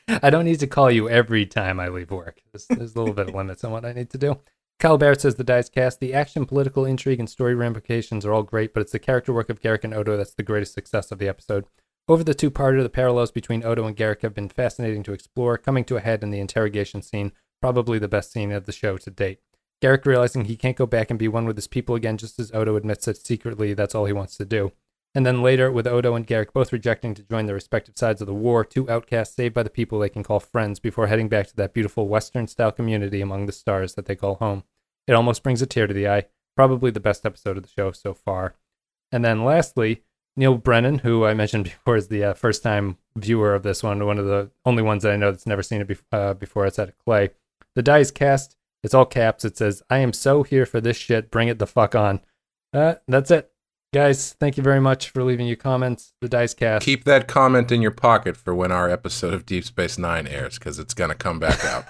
I don't need to call you every time I leave work. There's, there's a little bit of limits on what I need to do. Kyle Barrett says the dice cast, the action, political intrigue, and story ramifications are all great, but it's the character work of Garak and Odo that's the greatest success of the episode. Over the two-parter, the parallels between Odo and Garak have been fascinating to explore, coming to a head in the interrogation scene, probably the best scene of the show to date. Garak realizing he can't go back and be one with his people again, just as Odo admits that secretly that's all he wants to do. And then later, with Odo and Garak both rejecting to join their respective sides of the war, two outcasts saved by the people they can call friends before heading back to that beautiful Western style community among the stars that they call home. It almost brings a tear to the eye. Probably the best episode of the show so far. And then lastly, Neil Brennan, who I mentioned before is the uh, first time viewer of this one, one of the only ones that I know that's never seen it be- uh, before outside of Clay. The dice cast, it's all caps. It says, I am so here for this shit. Bring it the fuck on. Uh, that's it. Guys, thank you very much for leaving your comments. The dice cast. Keep that comment in your pocket for when our episode of Deep Space Nine airs, because it's gonna come back out.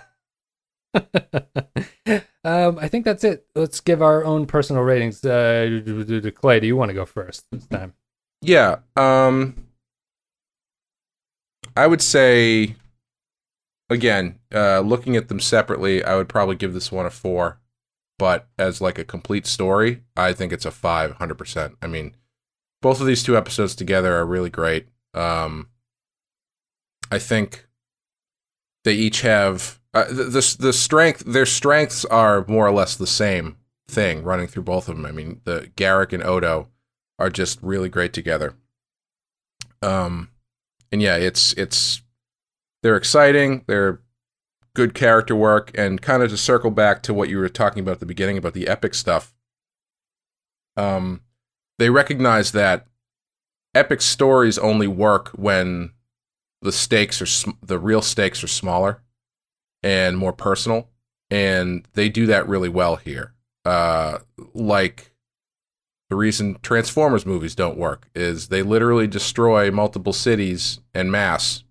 um, I think that's it. Let's give our own personal ratings. Uh, Clay, do you want to go first this time? Yeah. Um I would say again, uh looking at them separately, I would probably give this one a 4, but as like a complete story, I think it's a 5 100%. I mean, both of these two episodes together are really great. Um I think they each have uh, the, the the strength their strengths are more or less the same thing running through both of them. I mean, the Garak and Odo are just really great together. Um, and yeah, it's it's they're exciting. They're good character work, and kind of to circle back to what you were talking about at the beginning about the epic stuff. Um, they recognize that epic stories only work when the stakes are sm- the real stakes are smaller and more personal, and they do that really well here. Uh, like the reason Transformers movies don't work is they literally destroy multiple cities and masse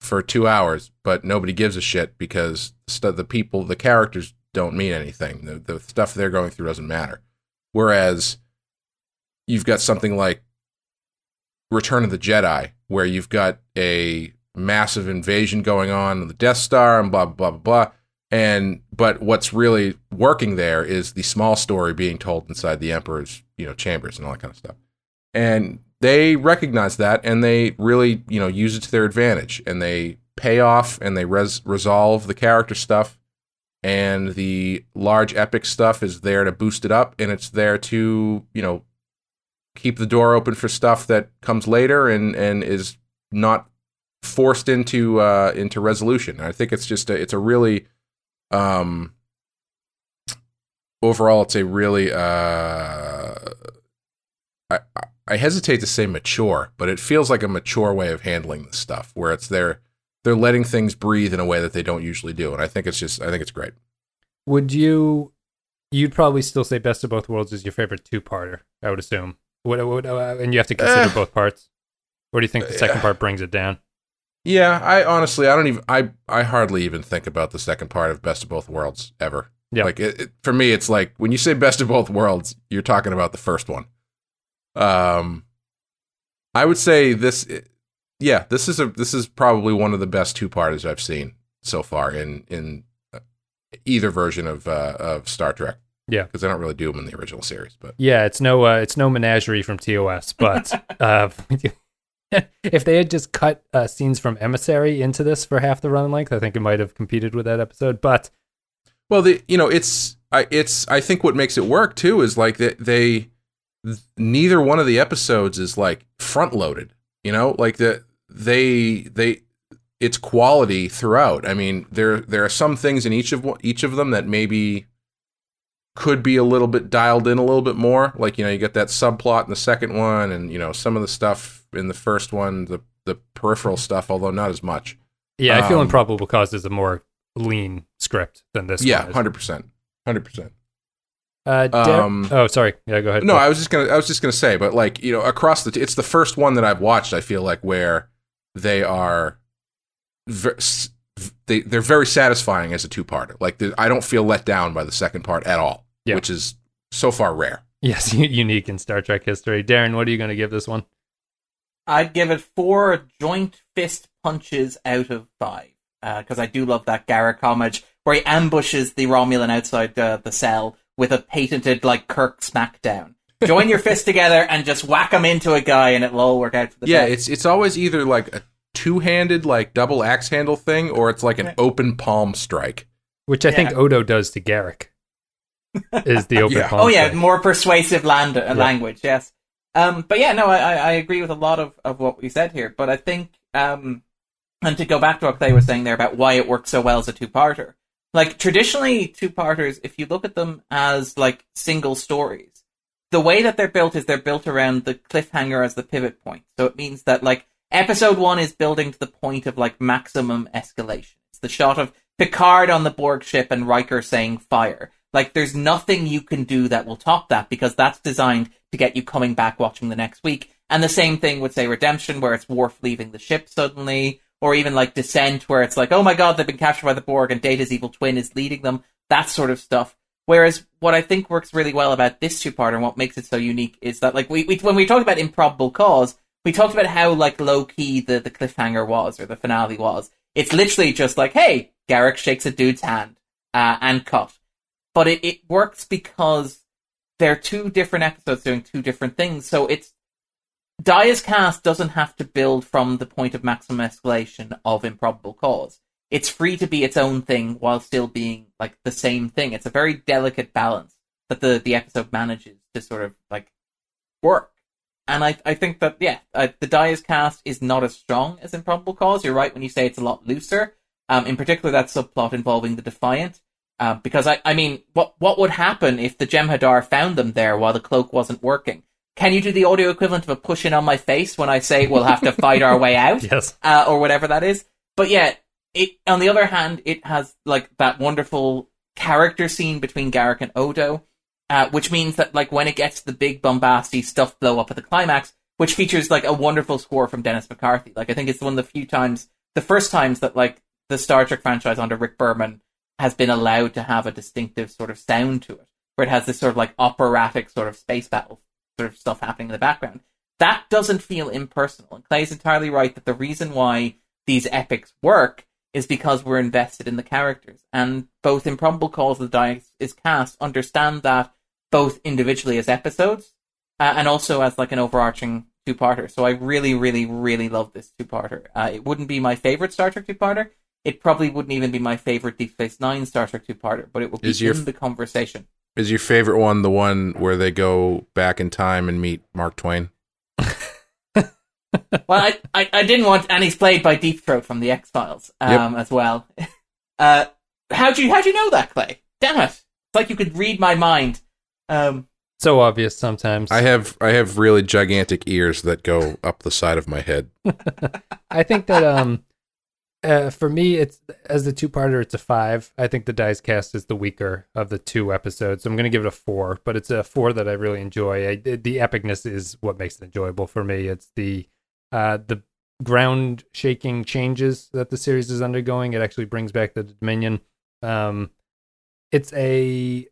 for two hours, but nobody gives a shit because st- the people, the characters don't mean anything. The, the stuff they're going through doesn't matter. Whereas you've got something like Return of the Jedi, where you've got a massive invasion going on the Death Star and blah, blah, blah, blah and but what's really working there is the small story being told inside the emperor's you know chambers and all that kind of stuff and they recognize that and they really you know use it to their advantage. And they pay off and they res- resolve the character stuff. And the large epic stuff is there to boost it up. And it's there to you know keep the door open for stuff that comes later and and is not forced into uh into resolution. I think it's just a it's a really um overall it's a really uh I I hesitate to say mature, but it feels like a mature way of handling this stuff where it's they're they're letting things breathe in a way that they don't usually do and I think it's just I think it's great. Would you you'd probably still say Best of Both Worlds is your favorite two-parter, I would assume. What, what uh, and you have to consider Eh. both parts. Or do you think the second Yeah. part brings it down? Yeah, I honestly, I don't even, I, I hardly even think about the second part of Best of Both Worlds ever. Yeah. Like it, it, for me, it's like when you say Best of Both Worlds, you're talking about the first one. Um, I would say this, yeah, this is a, this is probably one of the best two parters I've seen so far in in uh, either version of uh, of Star Trek. Yeah. because I don't really do them in the original series, but Yeah, it's no uh, it's no menagerie from TOS, but uh, if they had just cut uh, scenes from Emissary into this for half the run length, I think it might have competed with that episode. But Well, the you know it's I it's I think what makes it work too is like that they, neither one of the episodes is like front loaded you know? Like the they they it's quality throughout. I mean there there are some things in each of each of them that maybe could be a little bit dialed in a little bit more. Like you know you get that subplot in the second one and you know some of the stuff in the first one the the peripheral mm-hmm. stuff although not as much. Yeah i feel um, improbable cause is a more lean script than this yeah 100% 100% uh, Dar- Um, oh, sorry. Yeah, go ahead. No, I was just gonna. I was just gonna say, but like you know, across the, it's the first one that I've watched. I feel like where they are, ver- s- they they're very satisfying as a two parter. Like I don't feel let down by the second part at all, Yeah. which is so far rare. yes, unique in Star Trek history. Darren, what are you going to give this one? I'd give it four joint fist punches out of five because I do love that Garak homage where he ambushes the Romulan outside uh, the cell with a patented like Kirk smackdown. Join your fists together and just whack them into a guy, and it'll all work out for the yeah, best. it's it's always either like a two handed like double axe handle thing, or it's like an open palm strike. Which I think Odo does to Garak. Is the open Yeah. palm Oh yeah, strike. more persuasive land- uh, language. Yes. Um, but yeah, no, I, I I agree with a lot of, of what we said here. But I think, um, and to go back to what Clay was saying there about why it works so well as a two-parter. Like traditionally, two-parters, if you look at them as like single stories, the way that they're built is they're built around the cliffhanger as the pivot point. So it means that like episode one is building to the point of like maximum escalation. It's the shot of Picard on the Borg ship and Riker saying fire. Like there's nothing you can do that will top that because that's designed to get you coming back watching the next week. And the same thing with say Redemption where it's Worf leaving the ship suddenly, or even like Descent where it's like, oh my god, they've been captured by the Borg and Data's evil twin is leading them. That sort of stuff. Whereas what I think works really well about this two-parter and what makes it so unique is that like we, we when we talked about improbable cause, we talked about how like low key the, the cliffhanger was or the finale was. It's literally just like, hey, Garak shakes a dude's hand uh, and cut. But it, it works because they're two different episodes doing two different things. So it's Die is Cast doesn't have to build from the point of maximum escalation of improbable cause. It's free to be its own thing while still being like the same thing. It's a very delicate balance that the, the episode manages to sort of like work. And I, I think that, yeah, the Die is Cast is not as strong as Improbable Cause. You're right when you say it's a lot looser. Um, in particular, that subplot involving the Defiant. Uh, because I, I mean, what, what would happen if the Jem'Hadar found them there while the cloak wasn't working? Can you do the audio equivalent of a push in on my face when I say we'll have to fight our way out? Yes. uh, or whatever that is. But yeah, it on the other hand, it has like that wonderful character scene between Garak and Odo, uh, which means that like when it gets the big bombasty stuff blow up at the climax, which features like a wonderful score from Dennis McCarthy. Like I think it's one of the few times, the first times that like the Star Trek franchise under Rick Berman has been allowed to have a distinctive sort of sound to it, where it has this sort of like operatic sort of space battle sort of stuff happening in the background. That doesn't feel impersonal. And Clay's entirely right that the reason why these epics work is because we're invested in the characters. And both Improbable Cause of the Dice is cast understand that both individually as episodes uh, and also as like an overarching two-parter. So I really, really, really love this two-parter. Uh, it wouldn't be my favorite Star Trek two-parter. It probably wouldn't even be my favorite Deep Space Nine Star Trek two-parter, but it would be Is your- in the conversation. Is your favorite one the one where they go back in time and meet Mark Twain? well, I, I, I didn't want, and he's played by Deep Throat from the X Files um, as well. Uh, how do you how do you know that, Clay? Damn it! It's like you could read my mind. Um, So obvious sometimes. I have I have really gigantic ears that go up the side of my head. I think that um, uh, for me, it's as the two-parter, it's a five. I think the Dice Cast is the weaker of the two episodes. So I'm going to give it a four, but it's a four that I really enjoy. I, the epicness is what makes it enjoyable for me. It's the uh, the ground shaking changes that the series is undergoing. It actually brings back the Dominion. Um, it's a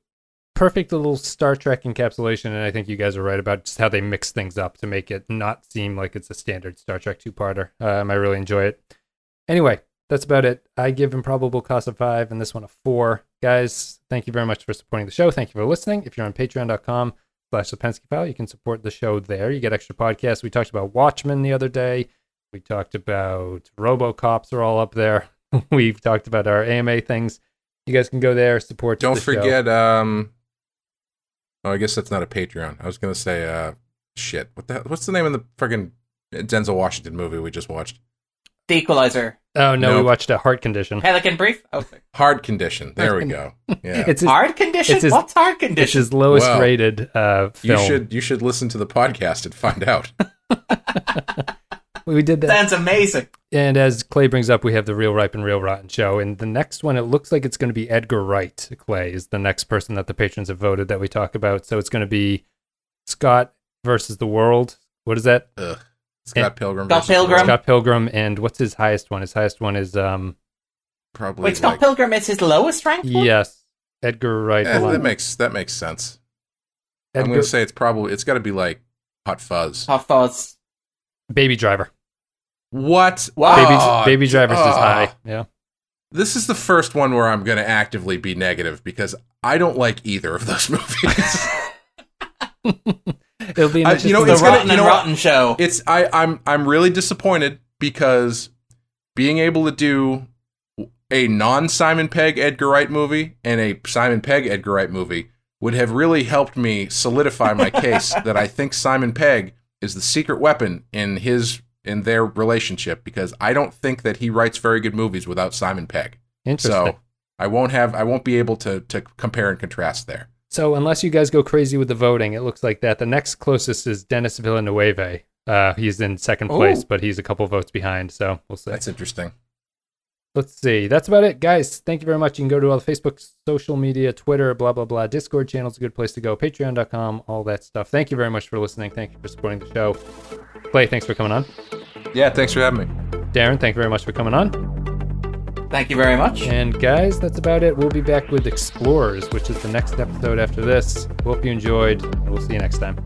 perfect little Star Trek encapsulation, and I think you guys are right about just how they mix things up to make it not seem like it's a standard Star Trek two-parter. Um, I really enjoy it. Anyway, that's about it. I give Improbable Cause a five, and this one a four. Guys, thank you very much for supporting the show. Thank you for listening. If you're on Patreon.com slash Sapensky File, you can support the show there. You get extra podcasts. We talked about Watchmen the other day. We talked about RoboCops are all up there. We've talked about our AMA things. You guys can go there, support. Don't the show. forget. Um, oh, I guess that's not a Patreon. I was gonna say, uh, shit. What the? What's the name of the friggin' Denzel Washington movie we just watched? The Equalizer. Oh no, we watched a Heart Condition. Pelican Brief. Oh, sorry. Hard Condition. There we go. Yeah. It's his, hard condition. it's his- What's hard it's condition? his lowest Wow. rated uh, you should you should listen to the podcast and find out. We did that. That's amazing. And as Clay brings up, we have the Real Ripe and Real Rotten show. And the next one, it looks like it's going to be Edgar Wright. Clay is the next person that the patrons have voted that we talk about. So it's going to be Scott versus the world. What is that? Ugh. Scott Pilgrim. Scott Pilgrim. Scott Pilgrim. And what's his highest one? His highest one is um Probably. Wait, Scott like, Pilgrim is his lowest rank. one? yes, Edgar Wright. eh, Hold that makes that makes sense. I'm gonna say it's probably it's got to be like Hot Fuzz. Hot Fuzz. Baby Driver. What? Wow. Baby, Oh, Baby Driver's is high. Yeah. This is the first one where I'm going to actively be negative because I don't like either of those movies. It'll be an I- you know, The it's gonna- Rotten you and know what? Rotten show. it's I I'm I'm really disappointed because being able to do a non Simon Pegg Edgar Wright movie and a Simon Pegg Edgar Wright movie would have really helped me solidify my case that I think Simon Pegg is the secret weapon in his in their relationship because I don't think that he writes very good movies without Simon Pegg. interesting. So I won't have I won't be able to to compare and contrast there. So unless you guys go crazy with the voting, it looks like that. The next closest is Dennis Villanueva. Uh, he's in second place, Ooh. but he's a couple votes behind. So we'll see. That's interesting. Let's see. That's about it, guys. Thank you very much. You can go to all the Facebook, social media, Twitter, blah blah blah. Discord channel's a good place to go. Patreon.com, all that stuff. Thank you very much for listening. Thank you for supporting the show. Clay, thanks for coming on. Yeah, thanks for having me. Darren, thank you very much for coming on. Thank you very much. And guys, that's about it. We'll be back with Explorers, which is the next episode after this. Hope you enjoyed, and we'll see you next time.